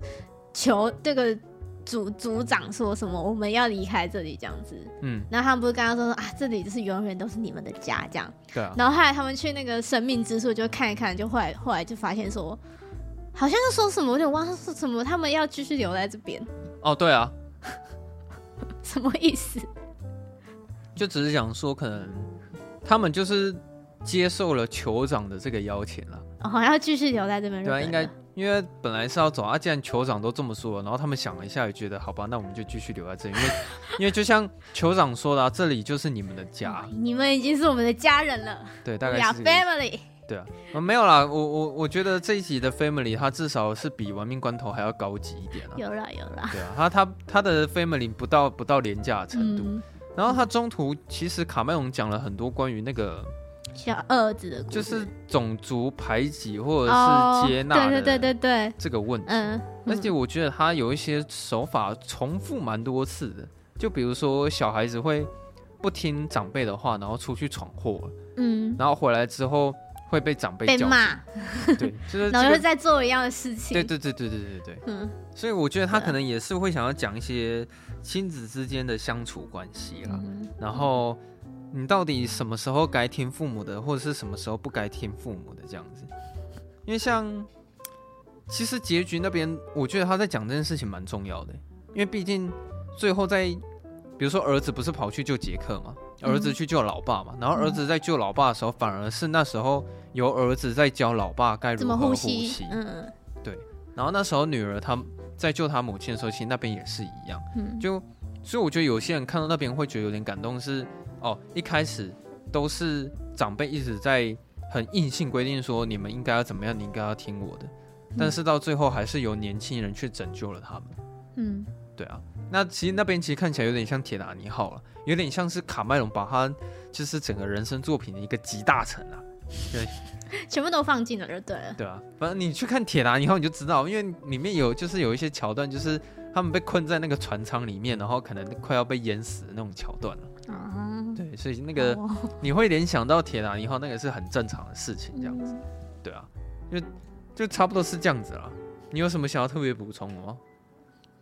球这个。组组长说什么？我们要离开这里，这样子。嗯，然后他们不是刚刚说说啊，这里就是永远都是你们的家，这样。对啊。然后后来他们去那个生命之树就看一看，就后来后来就发现说，好像是说什么，我有点忘了是什么，他们要继续留在这边。哦，对啊，<laughs> 什么意思？就只是想说，可能他们就是接受了酋长的这个邀请了，哦，好像要继续留在这边。对啊，应该因为本来是要走啊，既然酋长都这么说了，然后他们想了一下，也觉得好吧，那我们就继续留在这里，因为 <laughs> 因为就像酋长说的，啊，这里就是你们的家，你们已经是我们的家人了。对，大概是 family。对啊，没有啦，我我我觉得这一集的 Family 它至少是比玩命关头还要高级一点啊。有啦有啦。对啊，他他他的 Family 不到不到廉价的程度，嗯、然后他中途其实卡麦隆讲了很多关于那个小儿子的，就是种族排挤或者是接纳，对对对对对，这个问题。嗯。而且我觉得他有一些手法重复蛮多次的，就比如说小孩子会不听长辈的话，然后出去闯祸，嗯，然后回来之后。会被长辈被骂，对，<laughs> 就是、这个、然后又在做一样的事情，对对对对对对对，嗯，所以我觉得他可能也是会想要讲一些亲子之间的相处关系啦，嗯、然后你到底什么时候该听父母的，或者是什么时候不该听父母的这样子，因为像其实结局那边，我觉得他在讲这件事情蛮重要的，因为毕竟最后在比如说儿子不是跑去救杰克嘛？儿子去救老爸嘛，然后儿子在救老爸的时候，反而是那时候由儿子在教老爸该如何呼吸。嗯，对。然后那时候女儿她在救她母亲的时候，其实那边也是一样。嗯，就所以我觉得有些人看到那边会觉得有点感动，是哦，一开始都是长辈一直在很硬性规定说你们应该要怎么样，你应该要听我的，但是到最后还是由年轻人去拯救了他们。嗯，对啊。那其实那边其实看起来有点像铁达尼号了，有点像是卡麦隆把他就是整个人生作品的一个集大成啊，对，<laughs> 全部都放进了就对了，对啊，反正你去看铁达尼号你就知道，因为里面有就是有一些桥段，就是他们被困在那个船舱里面，然后可能快要被淹死的那种桥段了，啊，对，所以那个 <laughs> 你会联想到铁达尼号那个是很正常的事情这样子，对啊，就就差不多是这样子啦，你有什么想要特别补充的吗？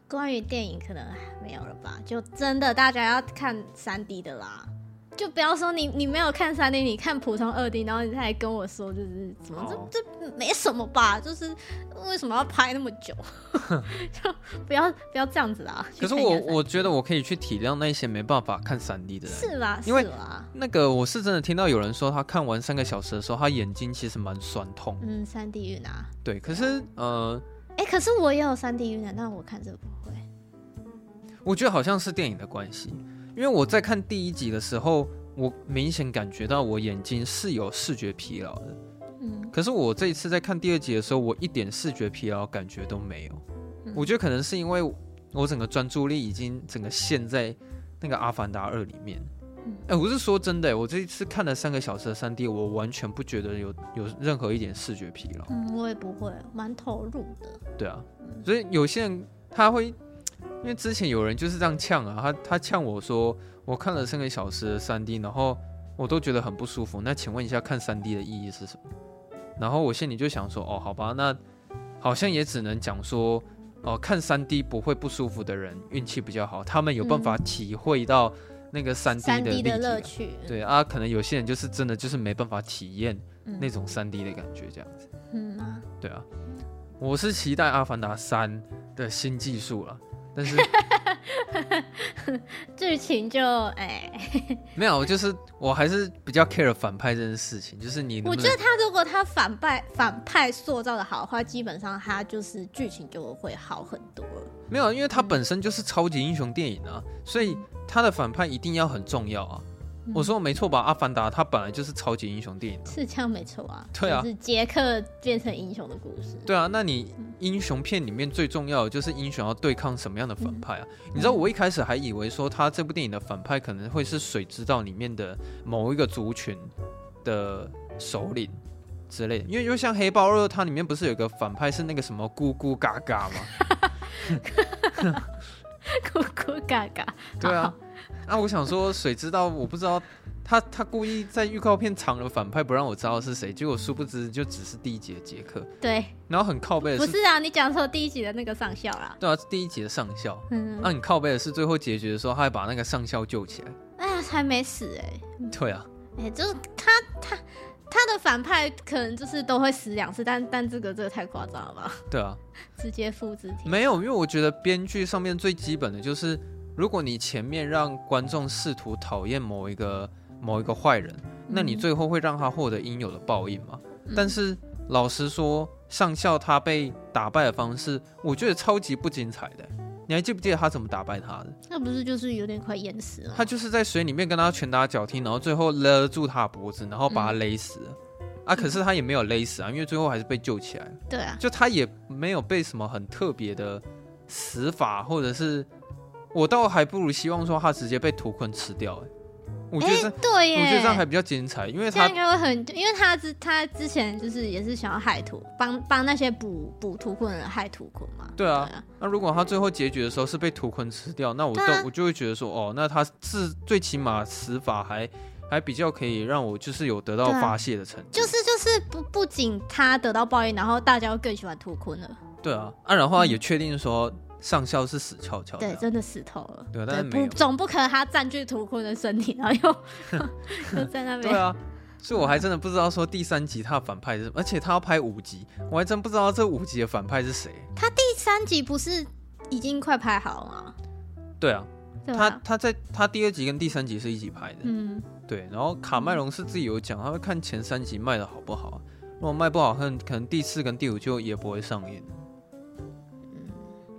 关于电影可能没有了吧，就真的大家要看三 D 的啦，就不要说你你没有看三 D，你看普通二 D，然后你再来跟我说就是怎么、oh. 这这没什么吧，就是为什么要拍那么久，<laughs> 就不要不要这样子啊。可是我我觉得我可以去体谅那些没办法看三 D 的人，是吧，因为那个我是真的听到有人说他看完三个小时的时候，他眼睛其实蛮酸痛。嗯，三 D 晕啊。对，可是呃。哎、欸，可是我也有三 D 晕的，但我看这个不会。我觉得好像是电影的关系，因为我在看第一集的时候，我明显感觉到我眼睛是有视觉疲劳的。嗯，可是我这一次在看第二集的时候，我一点视觉疲劳感觉都没有。嗯、我觉得可能是因为我整个专注力已经整个陷在那个《阿凡达二》里面。哎、欸，我是说真的，我这一次看了三个小时的三 D，我完全不觉得有有任何一点视觉疲劳。嗯，我也不会，蛮投入的。对啊，所以有些人他会，因为之前有人就是这样呛啊，他他呛我说，我看了三个小时的三 D，然后我都觉得很不舒服。那请问一下，看三 D 的意义是什么？然后我心里就想说，哦，好吧，那好像也只能讲说，哦，看三 D 不会不舒服的人运气比较好，他们有办法体会到、嗯。那个三 D 的乐趣，对啊，可能有些人就是真的就是没办法体验那种三 D 的感觉，这样子。嗯啊，对啊，我是期待《阿凡达三》的新技术了，但是 <laughs> 剧情就哎，<laughs> 没有，就是我还是比较 care 反派这件事情，就是你能能。我觉得他如果他反派反派塑造的好的话，基本上他就是剧情就会好很多了。没有，因为他本身就是超级英雄电影啊，所以。他的反派一定要很重要啊！嗯、我说我没错吧？阿凡达它本来就是超级英雄电影，是这样没错啊。对啊，是杰克变成英雄的故事。对啊，那你英雄片里面最重要的就是英雄要对抗什么样的反派啊？嗯、你知道我一开始还以为说他这部电影的反派可能会是水之道里面的某一个族群的首领之类的，因为就像黑豹二，它里面不是有个反派是那个什么咕咕嘎嘎吗？<laughs> 咕咕嘎嘎，对啊，那、啊、我想说，谁知道，我不知道他他故意在预告片藏了反派，不让我知道是谁，结果殊不知就只是第一集的杰克。对，然后很靠背的是，不是啊？你讲错第一集的那个上校啦。对啊，是第一集的上校。嗯，那、啊、很靠背的是最后结局的时候，他还把那个上校救起来。哎呀，还没死哎、欸。对啊。哎、欸，就是他他他的反派可能就是都会死两次，但但这个这个太夸张了吧？对啊，<laughs> 直接复制。没有，因为我觉得编剧上面最基本的就是，如果你前面让观众试图讨厌某一个某一个坏人，那你最后会让他获得应有的报应吗？嗯、但是老实说，上校他被打败的方式，我觉得超级不精彩的。你还记不记得他怎么打败他的？那不是就是有点快淹死了？他就是在水里面跟他拳打脚踢，然后最后勒住他的脖子，然后把他勒死了。嗯、啊，可是他也没有勒死啊，<laughs> 因为最后还是被救起来了。对啊，就他也没有被什么很特别的死法，或者是我倒还不如希望说他直接被图坤吃掉、欸。我觉得、欸、对耶，我觉得这样还比较精彩，因为他应该会很，因为他之他之前就是也是想要害图，帮帮那些补补图坤的人害图坤嘛。对啊，那如果他最后结局的时候是被图坤吃掉，那我就、啊、我就会觉得说，哦，那他是最起码死法还还比较可以让我就是有得到发泄的成就。就是就是不不仅他得到报应，然后大家又更喜欢图坤了。对啊，啊，然后也确定说。嗯上校是死翘翘，对，真的死透了。对，但是不总不可能他占据图库的身体，然后又 <laughs> <laughs> 又在那边。对啊，所以我还真的不知道说第三集他的反派是什么，而且他要拍五集，我还真不知道这五集的反派是谁。他第三集不是已经快拍好了吗？对啊？他他在他第二集跟第三集是一起拍的，嗯，对。然后卡麦隆是自己有讲，他会看前三集卖的好不好，如果卖不好看，可能第四跟第五就也不会上映。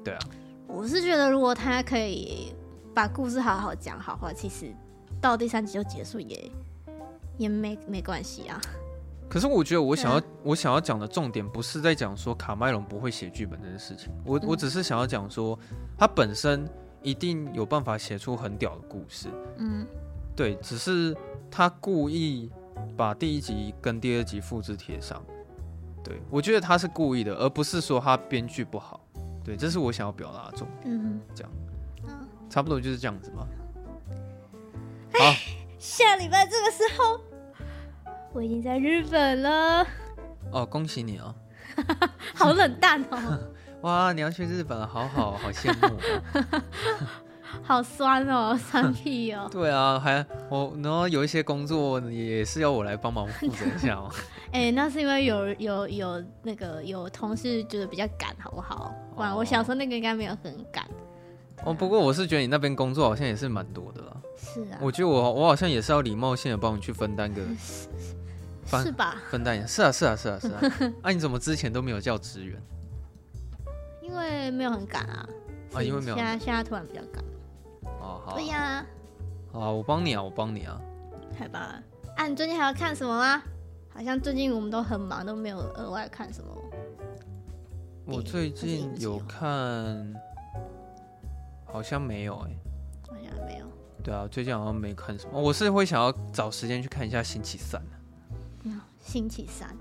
对啊，我是觉得如果他可以把故事好好讲好话，其实到第三集就结束也也没没关系啊。可是我觉得我想要、啊、我想要讲的重点不是在讲说卡麦隆不会写剧本这件事情，我、嗯、我只是想要讲说他本身一定有办法写出很屌的故事。嗯，对，只是他故意把第一集跟第二集复制贴上。对，我觉得他是故意的，而不是说他编剧不好。对，这是我想要表达的重点。嗯，这样，嗯，差不多就是这样子吧。好，下礼拜这个时候，我已经在日本了。哦，恭喜你哦！<laughs> 好冷淡哦。<laughs> 哇，你要去日本了，好好好羡慕。<laughs> 好酸哦，酸屁哦。对啊，还我然后有一些工作也是要我来帮忙负责一下哦。哎、欸，那是因为有有有那个有同事觉得比较赶，好不好？哇，我想说那个应该没有很赶。哦，不过我是觉得你那边工作好像也是蛮多的啦。是啊。我觉得我我好像也是要礼貌性的帮你去分担个。<laughs> 是吧？分担一下，是啊是啊是啊是啊。那、啊 <laughs> 啊、你怎么之前都没有叫支援？因为没有很赶啊。啊，因为没有。现在现在突然比较赶。哦好。对呀。好啊，我帮你啊，我帮你啊。好吧。啊，你最近还要看什么吗？好像最近我们都很忙，都没有额外看什么。我最近有看，好像没有哎、欸，好像没有。对啊，最近好像没看什么。我是会想要找时间去看一下星期三、嗯、星期三，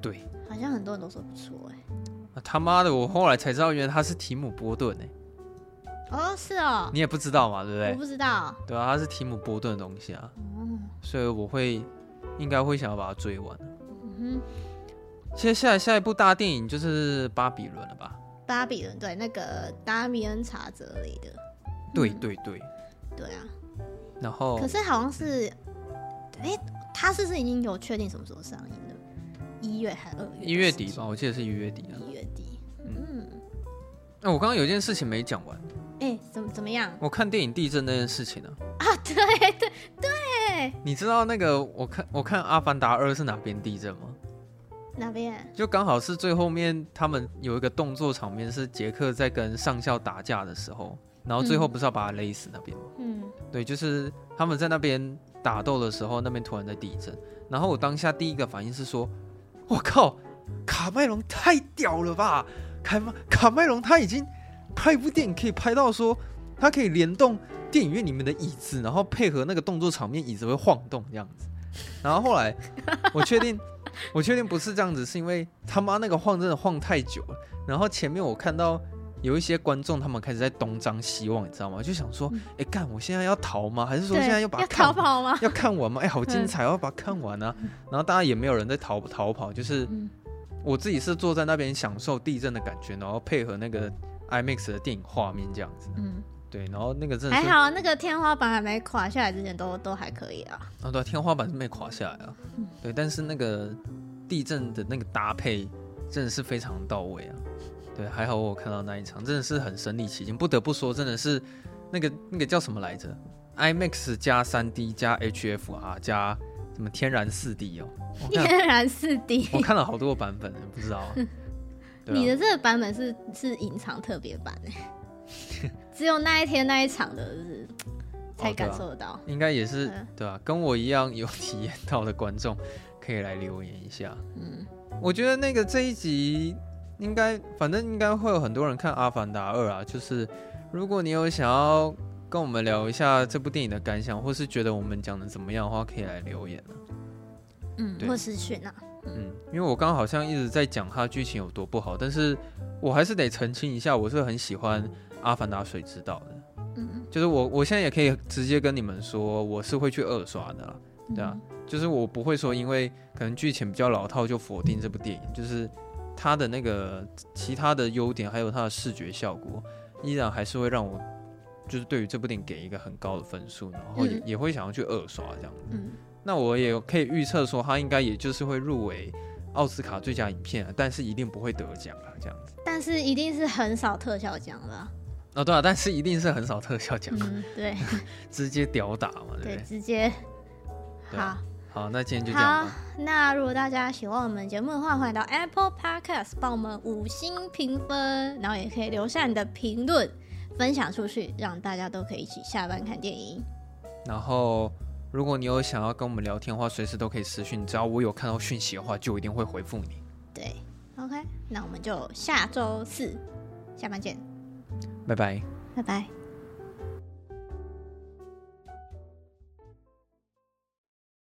对，好像很多人都说不错哎、欸。他妈的，我后来才知道，原来他是提姆波顿哎。哦，是哦。你也不知道嘛，对不对？我不知道。对啊，他是提姆波顿的东西啊。哦。所以我会。应该会想要把它追完。嗯哼，接下来下一部大电影就是《巴比伦》了吧？巴比伦，对，那个达米恩·查泽雷的。对对对。对啊。然后。可是好像是，哎、欸，他是不是已经有确定什么时候上映的？一月还是二月？一月底吧，我记得是一月底啊。一月底。嗯。那、啊、我刚刚有件事情没讲完。哎、欸，怎么怎么样？我看电影地震那件事情呢、啊？啊，对对对。你知道那个我看我看《阿凡达二》是哪边地震吗？哪边？就刚好是最后面他们有一个动作场面，是杰克在跟上校打架的时候，然后最后不是要把他勒死那边吗？嗯，对，就是他们在那边打斗的时候，那边突然在地震，然后我当下第一个反应是说：“我靠，卡麦隆太屌了吧！卡麦卡麦隆他已经拍一部电影可以拍到说他可以联动。”电影院里面的椅子，然后配合那个动作场面，椅子会晃动这样子。然后后来 <laughs> 我确定，我确定不是这样子，是因为他妈那个晃真的晃太久了。然后前面我看到有一些观众，他们开始在东张西望，你知道吗？就想说，哎、欸，干，我现在要逃吗？还是说现在要把逃跑吗？要看完吗？哎、欸，好精彩，我要把它看完啊！然后大家也没有人在逃逃跑，就是我自己是坐在那边享受地震的感觉，然后配合那个 IMAX 的电影画面这样子。嗯。对，然后那个真的还好，那个天花板还没垮下来之前都都还可以啊。啊，对，天花板是没垮下来啊。嗯、对，但是那个地震的那个搭配真的是非常到位啊。对，还好我有看到那一场，真的是很身临其境。不得不说，真的是那个那个叫什么来着？IMAX 加 3D 加 HFR 加什么天然四 D 哦？天然四 D，我看了好多个版本，不知道、<laughs> 啊。你的这个版本是是隐藏特别版只有那一天那一场的是才感受得到。哦啊、应该也是对吧、啊？跟我一样有体验到的观众可以来留言一下。嗯，我觉得那个这一集。应该，反正应该会有很多人看《阿凡达二》啊。就是如果你有想要跟我们聊一下这部电影的感想，或是觉得我们讲的怎么样的话，可以来留言啊。嗯，或私讯啊。嗯，因为我刚刚好像一直在讲它剧情有多不好，但是我还是得澄清一下，我是很喜欢《阿凡达》谁知道的。嗯嗯。就是我，我现在也可以直接跟你们说，我是会去二刷的啦。对啊，就是我不会说因为可能剧情比较老套就否定这部电影，就是。它的那个其他的优点，还有它的视觉效果，依然还是会让我就是对于这部电影给一个很高的分数，然后也、嗯、也会想要去二刷这样子。嗯、那我也可以预测说，它应该也就是会入围奥斯卡最佳影片，但是一定不会得奖啊，这样子。但是一定是很少特效奖的。啊。哦，对啊，但是一定是很少特效奖。嗯，<laughs> 对，<laughs> 直接屌打嘛，对不对？对，直接好。好，那今天就这样。好，那如果大家喜欢我们节目的话，欢迎到 Apple Podcast 帮我们五星评分，然后也可以留下你的评论，分享出去，让大家都可以一起下班看电影。然后，如果你有想要跟我们聊天的话，随时都可以私讯，只要我有看到讯息的话，就一定会回复你。对，OK，那我们就下周四下班见，拜拜，拜拜。